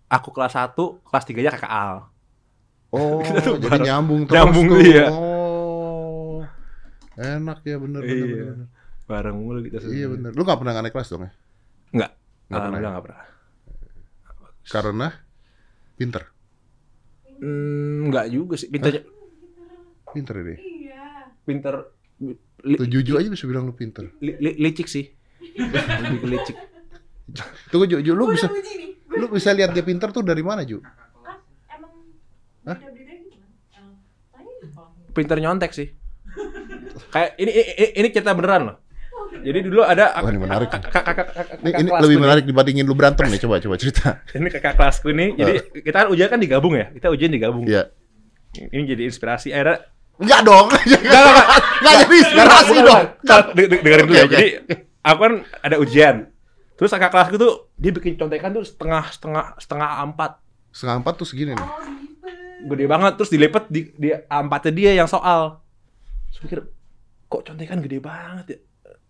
Speaker 1: aku kelas 1, kelas 3-nya kakak Al.
Speaker 2: Oh,
Speaker 1: Kita tuh
Speaker 2: jadi
Speaker 1: bareng.
Speaker 2: nyambung terus
Speaker 1: Nyambung,
Speaker 2: tuh.
Speaker 1: iya.
Speaker 2: Oh. Enak ya bener bener.
Speaker 1: Iya.
Speaker 2: bener.
Speaker 1: Bareng mulu kita
Speaker 2: Iya bener. Lu gak pernah naik kelas dong ya?
Speaker 1: Enggak.
Speaker 2: Nggak pernah
Speaker 1: Alhamdulillah
Speaker 2: ya?
Speaker 1: enggak pernah.
Speaker 2: Karena pinter.
Speaker 1: Hmm, enggak juga sih. Pinternya
Speaker 2: Pinter deh.
Speaker 4: Iya.
Speaker 1: pinter li,
Speaker 2: Tuh Juju aja bisa bilang lu pinter.
Speaker 1: li- li- licik sih. Lebih ke licik.
Speaker 2: Tunggu Juju, lu bisa. Lu bisa lihat dia pinter tuh dari mana, Ju?
Speaker 4: Kan emang
Speaker 2: Hah?
Speaker 4: gitu Jepang.
Speaker 1: Pinter nyontek sih. Kayak ini, ini ini cerita beneran loh. Jadi dulu ada
Speaker 2: Wah, ini menarik.
Speaker 1: kakak kakak kakak
Speaker 2: Ini, ini lebih menarik dibandingin lu berantem nih. Coba coba cerita.
Speaker 1: Ini kakak kelasku nih. Jadi kita kan ujian kan digabung ya. Kita ujian digabung.
Speaker 2: Iya.
Speaker 1: Ini jadi inspirasi. Akhirnya
Speaker 2: Enggak dong. Enggak enggak jadi inspirasi dong.
Speaker 1: dengerin dulu ya. Jadi aku kan ada ujian. Terus kakak kelasku tuh dia bikin contekan tuh setengah setengah setengah A4
Speaker 2: Setengah empat tuh segini nih.
Speaker 1: Gede banget terus dilepet di di A4 dia yang soal. Terus mikir kok contekan gede banget ya.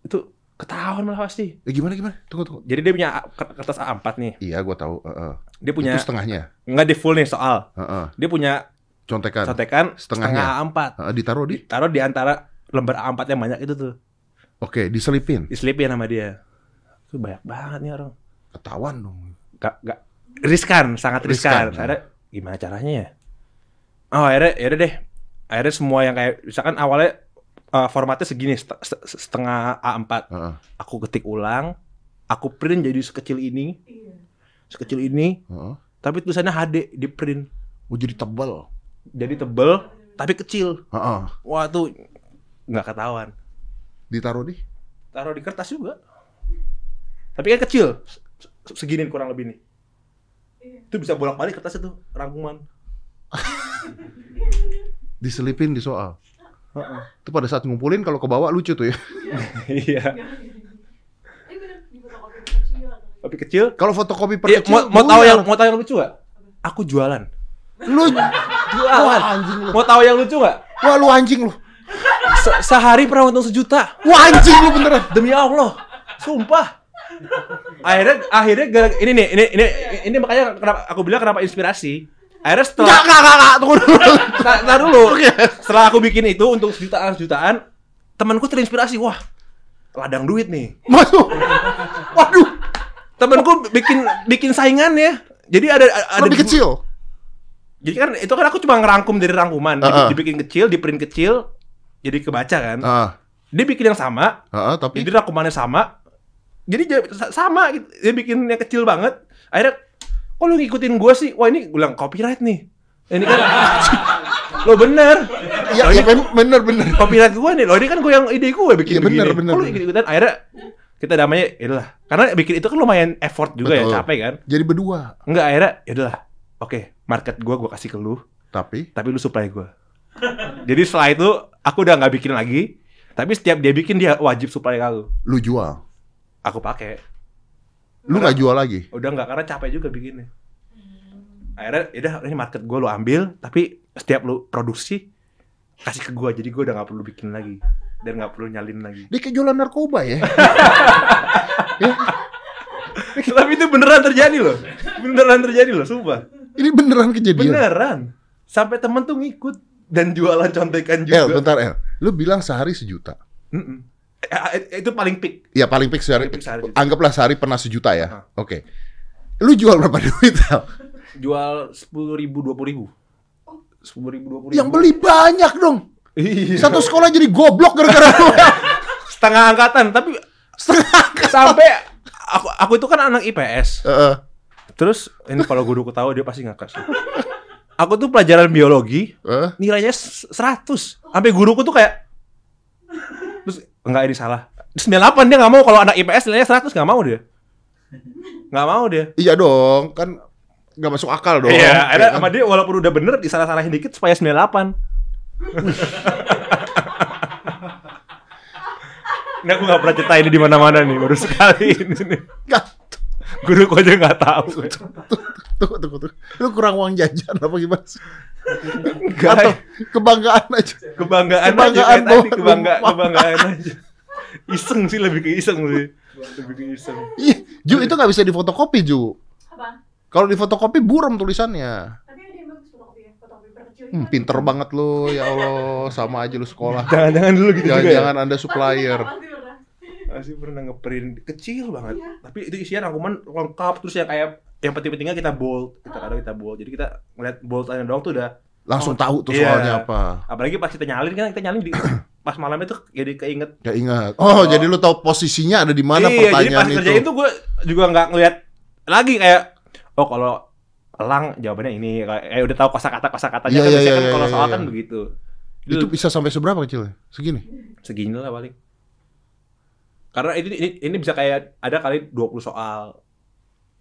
Speaker 1: Itu ketahuan malah pasti.
Speaker 2: Eh, gimana gimana? Tunggu tunggu.
Speaker 1: Jadi dia punya A- kertas A4 nih.
Speaker 2: Iya, gua tahu. Heeh.
Speaker 1: Dia punya
Speaker 2: Itu setengahnya.
Speaker 1: nggak di full nih soal.
Speaker 2: Heeh.
Speaker 1: Dia punya
Speaker 2: Contekan.
Speaker 1: contekan
Speaker 2: Setengahnya.
Speaker 1: setengah A4.
Speaker 2: Heeh, ditaruh di.
Speaker 1: Taruh di antara lembar A4 yang banyak itu tuh.
Speaker 2: Oke, diselipin.
Speaker 1: Diselipin sama dia. Itu banyak banget nih orang.
Speaker 2: Ketahuan dong.
Speaker 1: Gak, gak riskan, sangat riskan.
Speaker 2: Riskan,
Speaker 1: Akhirnya gimana caranya ya? Oh, akhirnya, akhirnya deh. Akhirnya semua yang kayak misalkan awalnya eh, formatnya segini set- set- setengah A4.
Speaker 2: Heeh.
Speaker 1: Aku ketik ulang, aku print jadi sekecil ini,
Speaker 4: Iya.
Speaker 1: sekecil ini,
Speaker 2: Heeh.
Speaker 1: tapi tulisannya HD di print.
Speaker 2: Oh, jadi tebal.
Speaker 1: Jadi tebel tapi kecil.
Speaker 2: Heeh.
Speaker 1: Wah, tuh nggak ketahuan.
Speaker 2: Ditaruh di.
Speaker 1: Taruh di kertas juga. Tapi kan kecil. Se- Segini kurang lebih nih.
Speaker 4: Iya.
Speaker 1: Itu bisa bolak-balik kertasnya tuh, rangkuman.
Speaker 2: Diselipin di soal. Itu pada saat ngumpulin kalau ke bawah lucu tuh ya.
Speaker 1: Iya.
Speaker 4: Kecil
Speaker 1: Tapi kecil.
Speaker 2: Kalau fotokopi
Speaker 1: Iya,
Speaker 2: perkecil.
Speaker 1: mau, mau tahu yang mau tahu yang lucu gak? Aku jualan.
Speaker 2: lu. Wah, anjing lu.
Speaker 1: Mau tahu yang lucu gak?
Speaker 2: Wah, lu anjing lu.
Speaker 1: Se- sehari pernah untung sejuta.
Speaker 2: Wah, anjing lu beneran.
Speaker 1: Demi Allah. Sumpah. Akhirnya akhirnya gara- ini nih ini ini ini makanya kenapa aku bilang kenapa inspirasi. Akhirnya setelah
Speaker 2: Enggak, enggak, enggak, enggak. Tunggu dulu.
Speaker 1: Nah, nah dulu. Setelah aku bikin itu untuk sejutaan sejutaan, temanku terinspirasi. Wah, ladang duit nih.
Speaker 2: Masuk. Waduh,
Speaker 1: Temanku bikin bikin saingan ya. Jadi ada ada
Speaker 2: lebih kecil.
Speaker 1: Jadi kan itu kan aku cuma ngerangkum dari rangkuman, Dibi-
Speaker 2: Heeh.
Speaker 1: dibikin kecil, di print kecil, jadi kebaca kan.
Speaker 2: Ah,
Speaker 1: Dia bikin yang sama,
Speaker 2: ah, tapi
Speaker 1: jadi rangkumannya sama. Jadi ja- sa- sama gitu. Dia bikin yang kecil banget. Akhirnya kok lu ngikutin gua sih? Wah, ini gue bilang copyright nih. Ini kan lo bener.
Speaker 2: Iya, ben- bener bener.
Speaker 1: copyright gue nih loh ini kan gue yang ide gue bikin
Speaker 2: Iya, bener,
Speaker 1: begini
Speaker 2: bener,
Speaker 1: lu
Speaker 2: bener.
Speaker 1: ikut ikutan akhirnya kita damainya ya udahlah karena bikin itu kan lumayan effort juga
Speaker 2: Betul.
Speaker 1: ya capek kan
Speaker 2: Jadi berdua.
Speaker 1: enggak akhirnya ya udahlah oke market gue gue kasih ke lu
Speaker 2: Tapi
Speaker 1: tapi lu supply gue jadi setelah itu aku udah nggak bikin lagi tapi setiap dia bikin dia wajib supply ke aku
Speaker 2: lu jual.
Speaker 1: aku pakai
Speaker 2: Lu nggak jual lagi.
Speaker 1: udah nggak karena capek juga bikinnya akhirnya ya udah ini market gue lu ambil tapi setiap lu produksi kasih ke gue jadi gue udah nggak perlu bikin lagi dan nggak perlu nyalin lagi
Speaker 2: Dia kayak jualan narkoba ya.
Speaker 1: Tapi itu beneran terjadi loh. Beneran terjadi loh, sumpah.
Speaker 2: Ini beneran kejadian.
Speaker 1: Beneran. Sampai temen tuh ngikut dan jualan contekan
Speaker 2: El,
Speaker 1: juga.
Speaker 2: bentar El. Lu bilang sehari sejuta.
Speaker 1: Mm-mm. Eh, Itu paling peak.
Speaker 2: Ya paling fix sehari.
Speaker 1: Paling fix sehari sejuta.
Speaker 2: Anggaplah sehari pernah sejuta ya.
Speaker 1: Aha.
Speaker 2: Oke. Lu jual berapa duit El?
Speaker 1: Jual sepuluh ribu, dua puluh ribu. Sepuluh ribu, dua puluh ribu.
Speaker 2: Yang beli banyak dong.
Speaker 1: Iya.
Speaker 2: Satu sekolah jadi goblok gara-gara lu.
Speaker 1: setengah angkatan, tapi sampai aku aku itu kan anak IPS.
Speaker 2: Heeh.
Speaker 1: Terus ini kalau guruku tahu dia pasti ngakak sih. Aku tuh pelajaran biologi
Speaker 2: Heeh.
Speaker 1: nilainya s- 100. Sampai guruku tuh kayak terus enggak ini salah. 98 dia nggak mau kalau anak IPS nilainya 100 nggak mau dia. Nggak mau dia.
Speaker 2: Iya dong, kan nggak masuk akal dong.
Speaker 1: Iya, akhirnya
Speaker 2: Ya kan?
Speaker 1: sama dia walaupun udah bener disalah-salahin dikit supaya 98. Ini aku nggak pernah cerita ini di mana-mana nih, baru sekali ini nih. Guruku aja nggak tahu.
Speaker 2: Tunggu, tunggu, tunggu. Lu kurang uang jajan apa gimana sih?
Speaker 1: Nggak,
Speaker 2: Atau kebanggaan aja.
Speaker 1: kebanggaan,
Speaker 2: Kebanggaan
Speaker 1: aja tadi,
Speaker 2: bawa-
Speaker 1: kebanggaan, aja. Iseng sih lebih ke iseng sih. Lebih ke iseng.
Speaker 2: Ih, Ju itu nggak bisa difotokopi Ju.
Speaker 4: Apa?
Speaker 2: Kalau difotokopi buram tulisannya.
Speaker 4: Tapi ada yang bagus fotokopi ya.
Speaker 2: Hmm, pinter banget lu, ya Allah, sama aja lu sekolah.
Speaker 1: Jangan-jangan dulu gitu ya.
Speaker 2: Jangan-jangan anda supplier.
Speaker 1: Masih pernah ngeprint kecil banget.
Speaker 4: Iya.
Speaker 1: Tapi itu isinya rangkuman lengkap terus yang kayak yang penting-pentingnya kita bold. Kita kadang kita bold. Jadi kita ngeliat boldannya doang tuh udah
Speaker 2: Langsung
Speaker 1: Oh,
Speaker 2: tahu tuh
Speaker 1: iya.
Speaker 2: soalnya apa.
Speaker 1: apalagi pas kita nyalin kan kita nyalin di pas malam itu jadi keinget.
Speaker 2: Ya ingat. Oh, jadi lu tahu posisinya ada di mana
Speaker 1: iya, jadi
Speaker 2: pertanyaan
Speaker 1: pas
Speaker 2: itu.
Speaker 1: kerjain tuh gue juga nggak ngeliat lagi kayak oh kalau elang jawabannya ini kayak eh, udah tahu kosakata kosakatanya
Speaker 2: Iya,
Speaker 1: kan
Speaker 2: iya,
Speaker 1: biasanya
Speaker 2: iya,
Speaker 1: kan kalau
Speaker 2: iya,
Speaker 1: soal
Speaker 2: iya.
Speaker 1: kan begitu
Speaker 2: Itu bisa sampai seberapa kecilnya? Segini?
Speaker 1: segini lah paling karena ini, ini ini bisa kayak ada kali 20 soal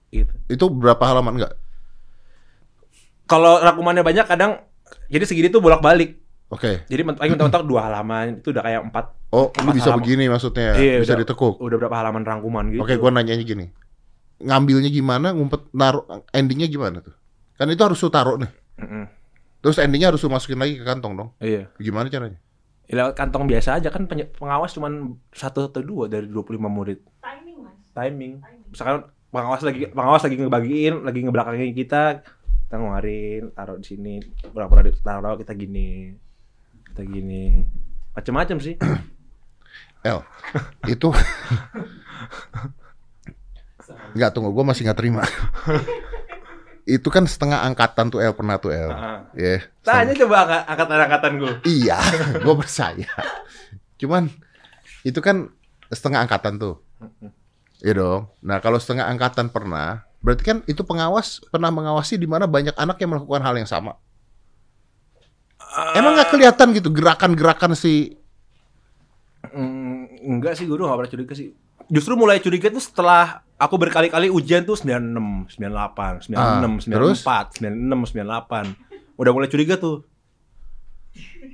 Speaker 1: gitu
Speaker 2: Itu berapa halaman enggak?
Speaker 1: kalau rangkumannya banyak kadang jadi segini tuh bolak-balik
Speaker 2: Oke.
Speaker 1: jadi ment- paling mentok-mentok dua halaman itu udah kayak empat
Speaker 2: Oh,
Speaker 1: Empat
Speaker 2: bisa
Speaker 1: halaman.
Speaker 2: begini maksudnya.
Speaker 1: Iya,
Speaker 2: bisa
Speaker 1: udah-
Speaker 2: ditekuk.
Speaker 1: udah berapa halaman rangkuman gitu
Speaker 2: Oke, gua nanyanya gini. Ngambilnya gimana, ngumpet naruh endingnya gimana tuh? Kan itu harus lu taruh nih.
Speaker 1: Mm-mm.
Speaker 2: Terus endingnya harus lu masukin lagi ke kantong dong.
Speaker 1: iya
Speaker 2: Gimana caranya?
Speaker 1: Ya, lewat kantong biasa aja kan pengawas cuman satu atau dua dari 25 murid
Speaker 4: Timing mas.
Speaker 1: timing
Speaker 4: Timing.
Speaker 1: misalkan pengawas lagi pengawas lagi ngebagiin lagi ngebelakangin kita kita ngeluarin taruh di sini berapa taruh kita gini kita gini macam-macam sih
Speaker 2: El, itu Enggak tunggu, gua masih nggak terima. itu kan setengah angkatan tuh El pernah tuh El.
Speaker 1: Heeh.
Speaker 2: Ya.
Speaker 1: tanya coba angka- angkatan-angkatan gue
Speaker 2: Iya, gue percaya. Cuman itu kan setengah angkatan tuh. Iya dong. Nah kalau setengah angkatan pernah, berarti kan itu pengawas pernah mengawasi di mana banyak anak yang melakukan hal yang sama. Emang nggak kelihatan gitu gerakan-gerakan si
Speaker 1: Mm, enggak sih guru gak pernah curiga sih justru mulai curiga tuh setelah aku berkali-kali ujian tuh 96, 98, 96,
Speaker 2: Ah, terus?
Speaker 1: 94, 96, 98 udah mulai curiga tuh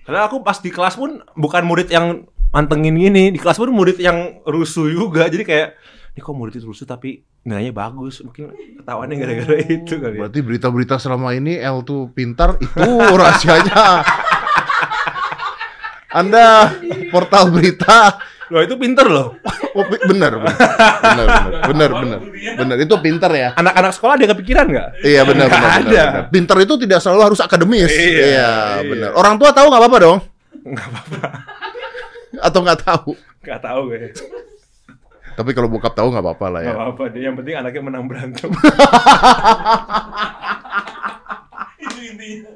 Speaker 1: karena aku pas di kelas pun bukan murid yang mantengin gini di kelas pun murid yang rusuh juga jadi kayak ini kok murid itu rusuh tapi nilainya bagus mungkin ketahuannya gara-gara itu kali ya.
Speaker 2: berarti berita-berita selama ini El tuh pintar itu rahasianya. Anda portal berita
Speaker 1: loh itu pinter loh
Speaker 2: Oh, bener, bener, bener, bener, bener, bener, bener. Itu pintar ya.
Speaker 1: anak-anak sekolah ada kepikiran nggak
Speaker 2: Iya benar
Speaker 1: Nggak
Speaker 2: benar, benar,
Speaker 1: ada.
Speaker 2: benar. Pintar itu tidak selalu harus akademis.
Speaker 1: Iya,
Speaker 2: Iya,
Speaker 1: iya.
Speaker 2: benar. Orang tua tahu nggak apa-apa dong?
Speaker 1: nggak apa-apa
Speaker 2: Atau nggak tahu?
Speaker 1: nggak tahu gue
Speaker 2: Tapi kalau bokap tahu nggak apa-apa lah ya.
Speaker 1: nggak apa-apa yang penting anaknya menang berantem
Speaker 4: Itu intinya.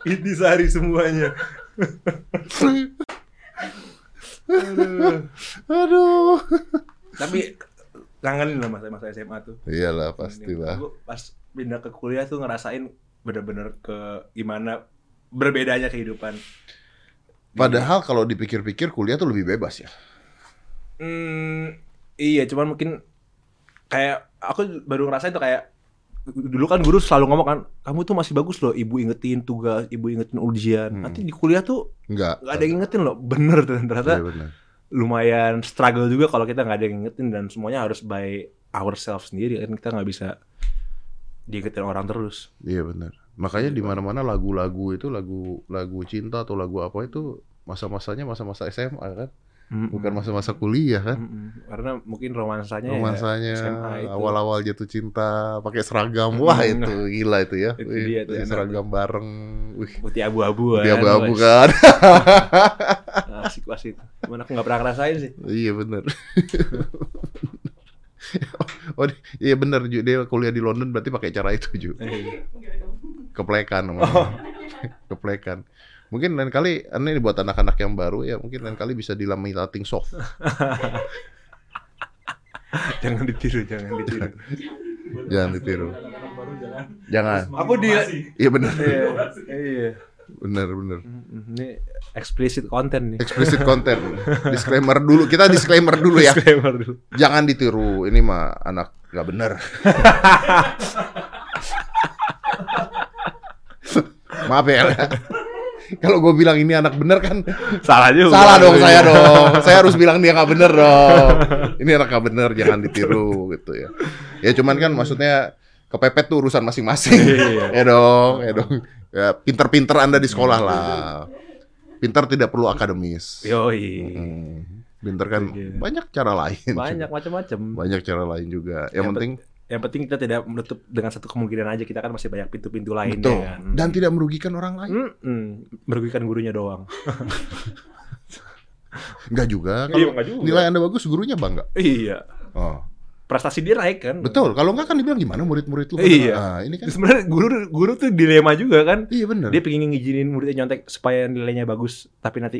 Speaker 1: Ini sehari semuanya.
Speaker 2: Aduh.
Speaker 1: Tapi kangenin lah masa-masa SMA tuh.
Speaker 2: Iyalah pastilah.
Speaker 1: Gue pas pindah ke kuliah tuh ngerasain bener-bener ke gimana berbedanya kehidupan.
Speaker 2: Padahal kalau dipikir-pikir kuliah tuh lebih bebas ya.
Speaker 1: Hmm, iya, cuman mungkin kayak aku baru ngerasain tuh kayak dulu kan guru selalu ngomong kan, kamu tuh masih bagus loh, ibu ingetin tugas, ibu ingetin ujian.
Speaker 2: Hmm.
Speaker 1: Nanti di kuliah tuh
Speaker 2: Enggak.
Speaker 1: nggak ada yang ingetin loh, bener ternyata.
Speaker 2: Iya benar.
Speaker 1: lumayan struggle juga kalau kita nggak ada yang ngingetin dan semuanya harus by ourselves sendiri kan kita nggak bisa diingetin orang terus.
Speaker 2: Iya benar. Makanya di mana-mana lagu-lagu itu lagu lagu cinta atau lagu apa itu masa-masanya masa-masa SMA kan, bukan masa-masa kuliah kan.
Speaker 1: Mm-mm. Karena mungkin romansanya,
Speaker 2: romansanya
Speaker 1: ya SMA itu.
Speaker 2: awal-awal jatuh cinta pakai seragam wah
Speaker 1: Mm.
Speaker 2: itu gila itu ya
Speaker 1: Itu
Speaker 2: Wih,
Speaker 1: dia enak
Speaker 2: seragam bareng wih
Speaker 1: putih abu-abu
Speaker 2: dia
Speaker 1: kan.
Speaker 2: abu-abu
Speaker 1: Wes.
Speaker 2: kan
Speaker 1: Asik pas itu. Cuman aku nggak pernah ngerasain sih.
Speaker 2: iya bener oh di- iya bener Ju. dia kuliah di London berarti pakai cara itu Ju
Speaker 1: Eh,
Speaker 2: keplekan namanya. keplekan mungkin lain kali ini buat anak-anak yang baru ya mungkin lain kali bisa dilaminating soft
Speaker 1: jangan ditiru, jangan ditiru.
Speaker 2: jangan ditiru
Speaker 5: jangan.
Speaker 2: jangan
Speaker 1: Aku di
Speaker 2: iya bener
Speaker 1: Iya. Iya.
Speaker 2: bener
Speaker 1: Mm, Ini explicit content nih.
Speaker 2: explicit content disclaimer dulu kita disclaimer dulu ya
Speaker 1: Disclaimer dulu.
Speaker 2: jangan ditiru ini mah anak nggak bener maaf ya kalau gue bilang ini anak bener kan
Speaker 1: Salah juga.
Speaker 2: salah dong saya dong. Saya harus bilang dia nggak bener dong. Ini anak nggak bener jangan ditiru gitu ya. Ya cuman kan maksudnya kepepet tuh urusan masing-masing.
Speaker 1: Iya.
Speaker 2: ya dong ya dong. Ya pinter-pinter anda di sekolah lah. Pinter tidak perlu akademis.
Speaker 1: Yoi.
Speaker 2: Hmm, pinter kan
Speaker 1: Iya.
Speaker 2: banyak cara lain
Speaker 1: Banyak macam-macam.
Speaker 2: banyak cara lain juga. Yang,
Speaker 1: Yang
Speaker 2: penting
Speaker 1: Yang penting kita tidak menutup dengan satu kemungkinan aja kita kan masih banyak pintu-pintu lainnya
Speaker 2: betul
Speaker 1: kan.
Speaker 2: dan tidak merugikan orang lain
Speaker 1: Mm-mm. merugikan gurunya doang.
Speaker 2: enggak juga
Speaker 1: Iya,
Speaker 2: kalau
Speaker 1: enggak juga.
Speaker 2: nilai anda bagus gurunya bangga
Speaker 1: Iya.
Speaker 2: oh
Speaker 1: Prestasi dia naik kan.
Speaker 2: betul kalau enggak kan dibilang gimana murid-murid lu
Speaker 1: Iya.
Speaker 2: nah, ini kan
Speaker 1: Sebenarnya guru guru tuh dilema juga kan.
Speaker 2: iya benar
Speaker 1: Dia pengen ngizinin muridnya nyontek supaya nilainya bagus, tapi nanti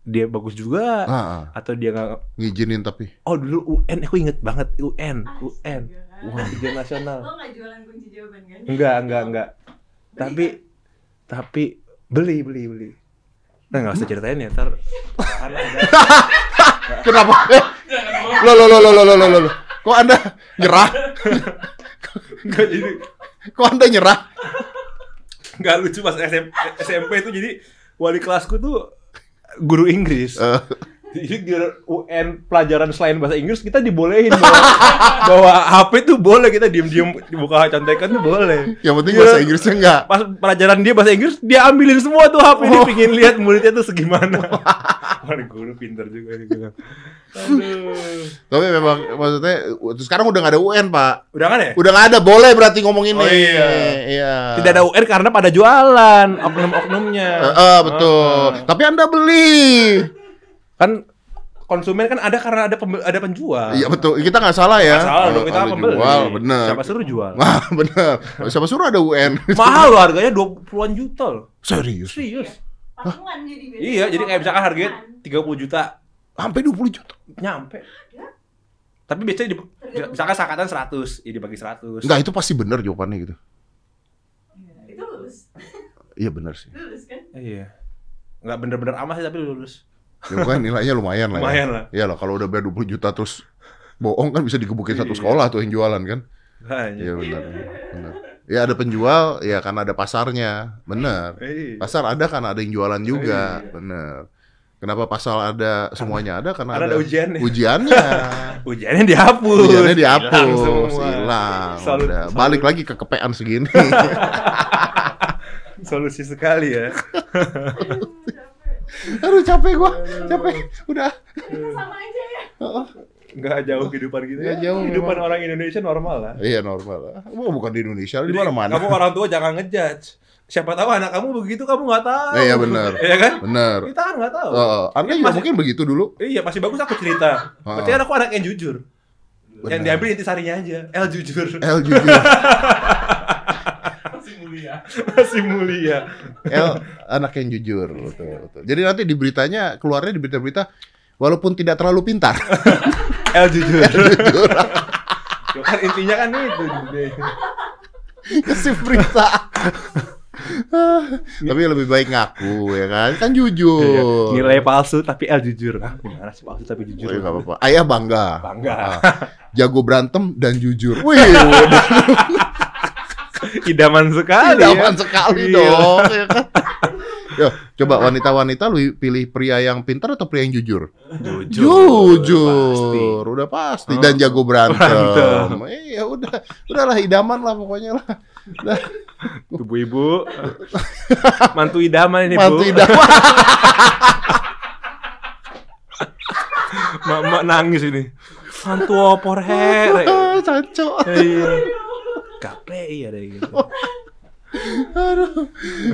Speaker 1: dia bagus juga
Speaker 2: ah, ah,
Speaker 1: atau dia nggak
Speaker 2: ngizinin tapi
Speaker 1: oh dulu UN aku inget banget UN UN Wah, ujian nasional.
Speaker 4: Lo nggak jualan kunci jawaban kan?
Speaker 1: Enggak, enggak, enggak. Tapi tapi beli, beli, beli. Nah, nggak usah ceritain ya, ntar Kan.
Speaker 2: Kenapa? Lo lo lo lo lo lo lo lo. Kok Anda nyerah?
Speaker 1: Enggak jadi
Speaker 2: Kok Anda nyerah?
Speaker 1: enggak lucu pas SMP, SMP itu jadi wali kelasku tuh guru Inggris.
Speaker 2: Eh,
Speaker 1: Jadi di UN pelajaran selain bahasa Inggris kita dibolehin bawa, bawa HP tuh boleh kita diem-diem buka contekan tuh boleh.
Speaker 2: yang penting
Speaker 1: Iya.
Speaker 2: bahasa Inggrisnya enggak.
Speaker 1: Pas pelajaran dia bahasa Inggris dia ambilin semua tuh HP dia
Speaker 2: Oh.
Speaker 1: pingin lihat muridnya tuh segimana. Wah, guru pinter juga. Aduh.
Speaker 2: Tapi memang maksudnya sekarang udah nggak ada UN, Pak.
Speaker 1: Udah kan ya?
Speaker 2: Udah nggak ada, boleh berarti ngomong ini.
Speaker 1: Oh, iya.
Speaker 2: Iya.
Speaker 1: Tidak ada UN karena pada jualan oknum-oknumnya.
Speaker 2: Eh, eh, betul.
Speaker 1: Ah.
Speaker 2: Tapi Anda beli.
Speaker 1: Kan konsumen kan ada karena ada pembe- ada penjual.
Speaker 2: Iya betul. Kita nggak salah ya.
Speaker 1: Nggak salah dong kita
Speaker 2: ada
Speaker 1: pembeli.
Speaker 2: Jual, bener.
Speaker 1: Siapa suruh jual?
Speaker 2: Wah, bener. Siapa suruh ada UN?
Speaker 1: Mahal loh harganya 20-an juta loh.
Speaker 2: Serius.
Speaker 1: Serius.
Speaker 4: Biasanya.
Speaker 1: Iya, jadi kayak misalkan harganya
Speaker 4: Patungan.
Speaker 1: 30 juta
Speaker 2: Sampai 20 juta.
Speaker 1: nyampe. Tapi biasanya di, misalkan sakatan 100, ya dibagi 100.
Speaker 2: Enggak, itu pasti bener jawabannya gitu.
Speaker 4: Itu lulus.
Speaker 2: Iya bener sih.
Speaker 4: Lulus kan?
Speaker 1: Iya. Enggak bener-bener amat sih tapi lulus.
Speaker 2: Ya kan nilainya lumayan lah.
Speaker 1: Lumayan
Speaker 2: ya.
Speaker 1: lah.
Speaker 2: Iya lah kalau udah bayar 20 juta terus bohong kan bisa digebukin satu sekolah tuh yang jualan kan. Iya benar. Benar. Ya ada penjual ya karena ada pasarnya. Bener.
Speaker 1: Iya.
Speaker 2: Pasar ada karena ada yang jualan juga. Bener. Kenapa pasar ada semuanya ada karena
Speaker 1: Karena ada ujiannya.
Speaker 2: Ujiannya.
Speaker 1: Ujiannya dihapus.
Speaker 2: Ujiannya dihapus, hilang. Udah. Balik lagi ke kepean segini.
Speaker 1: Solusi sekali ya.
Speaker 2: Aduh capek gua, capek. Udah.
Speaker 4: Sama aja ya.
Speaker 1: Enggak jauh kehidupan kita.
Speaker 2: Nggak jauh,
Speaker 1: Kehidupan
Speaker 2: memang.
Speaker 1: orang Indonesia normal lah.
Speaker 2: Iya normal lah. Wah, bukan di Indonesia, di mana-mana.
Speaker 1: Kamu orang tua jangan ngejudge. Siapa tahu anak kamu begitu kamu nggak tahu.
Speaker 2: Iya, benar.
Speaker 1: Iya kan?
Speaker 2: Bener.
Speaker 1: Kita kan nggak tahu.
Speaker 2: Oh, anda
Speaker 1: Ini
Speaker 2: juga
Speaker 1: masih-
Speaker 2: mungkin begitu dulu.
Speaker 1: Iya, masih bagus aku cerita.
Speaker 2: Ah.
Speaker 1: Berarti aku anak yang jujur. Yang
Speaker 2: Benar.
Speaker 1: diambil intisarinya aja. L jujur.
Speaker 2: L jujur.
Speaker 1: Mulia. Masih mulia.
Speaker 2: L anak yang jujur. Betul, betul. Jadi nanti di beritanya keluarnya di berita-berita walaupun tidak terlalu pintar.
Speaker 1: L jujur. Ya kan intinya kan itu.
Speaker 2: Kasih berita. Tapi lebih baik ngaku ya kan? Kan jujur.
Speaker 1: Iya. Nilai palsu tapi L jujur. Ah, gimana sih palsu tapi
Speaker 2: Oh,
Speaker 1: jujur?
Speaker 2: iya, nggak apa-apa. Ayah bangga.
Speaker 1: Bangga.
Speaker 2: Ah, jago berantem dan jujur. Wih,
Speaker 1: Idaman sekali.
Speaker 2: idaman
Speaker 1: ya.
Speaker 2: sekali
Speaker 1: Iya.
Speaker 2: dong. Ya kan? Yo, coba wanita-wanita lu pilih pria yang pintar atau pria yang jujur?
Speaker 1: Jujur.
Speaker 2: Jujur, udah pasti dan jago berantem.
Speaker 1: Berantem.
Speaker 2: Iya, udah. Udahlah idaman lah pokoknya lah. Udah.
Speaker 1: Tuh ibu. Mantu idaman ini
Speaker 2: Mantu
Speaker 1: bu.
Speaker 2: idaman.
Speaker 1: Mak nangis ini. Mantu opor he.
Speaker 2: Caco.
Speaker 1: Iya. Iya deh gitu.
Speaker 2: Aduh.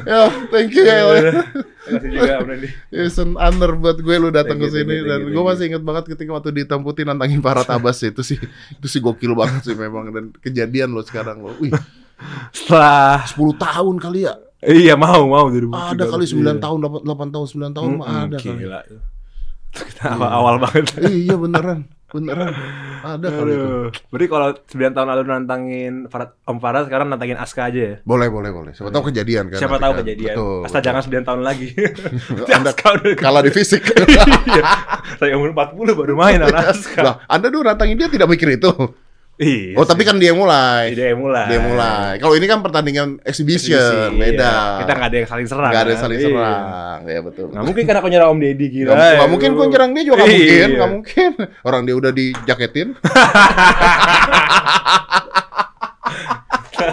Speaker 2: Ya, thank you ya.
Speaker 1: Terima kasih juga Om.
Speaker 2: It's an honor buat gue lu datang ke sini dan gue masih inget banget ketika waktu ditamputi nantangin Farhat Abbas itu sih itu sih gokil banget sih memang dan kejadian lo sekarang lo. Wih,
Speaker 1: Setelah
Speaker 2: 10 tahun kali ya.
Speaker 1: iya mau mau dari
Speaker 2: Ada kali 9 tahun, 8, 8 tahun, 9 tahun mah ada kali.
Speaker 1: Gila. Kita awal, awal banget.
Speaker 2: Iya beneran, beneran. Ada kali itu.
Speaker 1: Berarti kalau 9 tahun lalu nantangin Farad, Om Farad sekarang nantangin Aska aja ya?
Speaker 2: Boleh, boleh, boleh. Siapa tahu kejadian kan.
Speaker 1: Siapa tahu
Speaker 2: kan.
Speaker 1: kejadian.
Speaker 2: Betul.
Speaker 1: Asal
Speaker 2: betul.
Speaker 1: jangan 9 tahun lagi.
Speaker 2: Anda
Speaker 1: Aska udah
Speaker 2: kalah di fisik.
Speaker 1: Iya. Saya umur 40 baru main sama Aska.
Speaker 2: Lah, Anda dulu nantangin dia tidak mikir itu.
Speaker 1: Iya.
Speaker 2: Oh, tapi kan dia mulai.
Speaker 1: dia mulai.
Speaker 2: Dia mulai. Kalau ini kan pertandingan exhibition,
Speaker 1: Eksibisi,
Speaker 2: beda.
Speaker 1: iya. Kita nggak ada yang saling serang.
Speaker 2: Nggak ada yang
Speaker 1: kan?
Speaker 2: saling
Speaker 1: Iya.
Speaker 2: serang. Ya betul.
Speaker 1: Nggak mungkin kan aku nyerang Om Deddy gila.
Speaker 2: Gak, gak mungkin gue nyerang dia juga gak
Speaker 1: Iya.
Speaker 2: mungkin, gak mungkin. Orang dia udah dijaketin.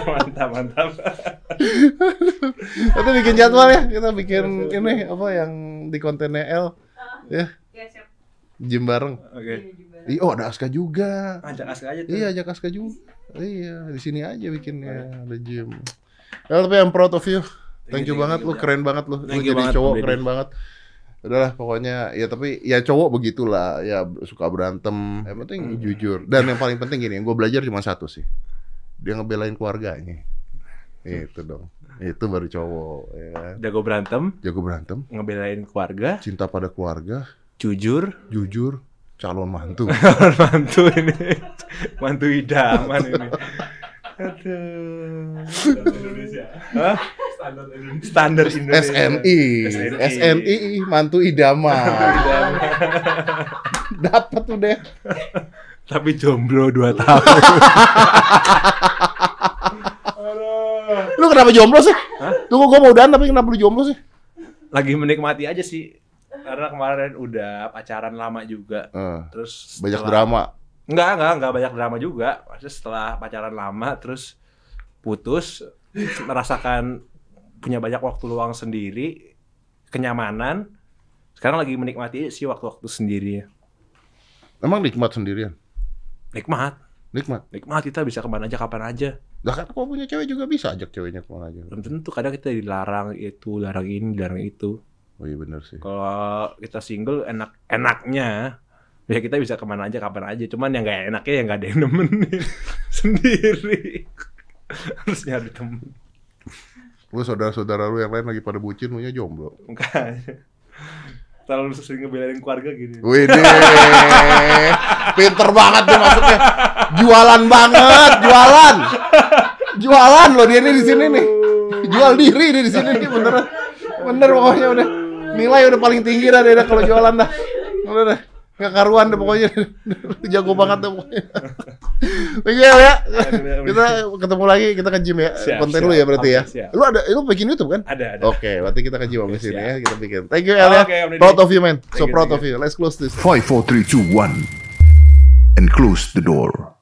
Speaker 1: mantap, mantap.
Speaker 2: Kita bikin jadwal ya, kita bikin ini apa yang di kontennya L ya,
Speaker 4: Ya siap.
Speaker 2: gym bareng.
Speaker 1: Oke.
Speaker 4: Iya
Speaker 2: oh ada Aska juga.
Speaker 1: Ajak Aska aja tuh.
Speaker 2: Iya, ajak Aska juga. Iya, di sini aja bikinnya ada gym. Ya, tapi I'm proud of you. Thank you banget lu, keren banget lu. Lu
Speaker 1: Thank
Speaker 2: jadi
Speaker 1: banget,
Speaker 2: cowok keren banget. Udahlah pokoknya ya tapi ya cowok begitulah ya suka berantem yang penting
Speaker 1: Hmm.
Speaker 2: jujur dan yang paling penting gini yang gue belajar cuma satu sih dia ngebelain keluarganya itu dong itu baru cowok ya?
Speaker 1: Jago berantem,
Speaker 2: jago berantem
Speaker 1: ngebelain keluarga,
Speaker 2: cinta pada keluarga
Speaker 1: jujur,
Speaker 2: jujur calon mantu.
Speaker 1: mantu ini mantu idaman ini aduh Hah? standar Indonesia
Speaker 2: SNI, SNI mantu idaman. Dapat udah.
Speaker 1: tapi jomblo 2 tahun
Speaker 2: Lu kenapa jomblo sih? Tunggu gua mau udahan tapi kenapa lu jomblo sih?
Speaker 1: lagi menikmati aja sih karena kemarin udah pacaran lama juga
Speaker 2: Eh,
Speaker 1: terus
Speaker 2: banyak
Speaker 1: setelah-
Speaker 2: drama.
Speaker 1: Enggak, enggak, enggak banyak drama juga. Maksudnya setelah pacaran lama terus putus merasakan punya banyak waktu luang sendiri, kenyamanan. Sekarang lagi menikmati sih waktu-waktu sendiri.
Speaker 2: Emang nikmat sendirian?
Speaker 1: Nikmat.
Speaker 2: Nikmat.
Speaker 1: Nikmat kita bisa ke mana aja kapan aja.
Speaker 2: Lah kan kalau punya cewek juga bisa ajak ceweknya ke mana aja.
Speaker 1: Belum tentu kadang kita dilarang itu, larang ini, larang itu.
Speaker 2: Oh iya bener sih.
Speaker 1: Kalau kita single enak enaknya ya kita bisa ke mana aja kapan aja. Cuman yang nggak enaknya yang nggak ada yang nemenin sendiri. Harus nyari temen.
Speaker 2: Lu saudara-saudara lu yang lain lagi pada bucin, lu nya jomblo.
Speaker 1: Makanya. Terlalu sering ngebelain keluarga gini.
Speaker 2: Wih pinter banget tuh masuknya. Jualan banget, jualan. Jualan loh dia nih di sini nih. Jual diri dia di sini nih beneran. Bener pokoknya udah. Nilai udah paling tinggi dah dia dah kalau jualan dah. Udah dah. Gak karuan deh pokoknya. Jago banget deh pokoknya. Thank you ya. Kita ketemu lagi, kita ke gym ya.
Speaker 1: Siap,
Speaker 2: Konten
Speaker 1: siap.
Speaker 2: lu ya berarti ya.
Speaker 1: Siap.
Speaker 2: Lu ada lu bikin YouTube kan?
Speaker 1: Ada, ada.
Speaker 2: Oke, berarti kita ke gym
Speaker 1: Oke,
Speaker 2: abis ini
Speaker 1: siap.
Speaker 2: ya, kita bikin. Thank you El ya.
Speaker 1: Deddy.
Speaker 2: Proud of you man. So proud of you. Let's close this.
Speaker 3: 5, 4, 3, 2, 1. And close the door.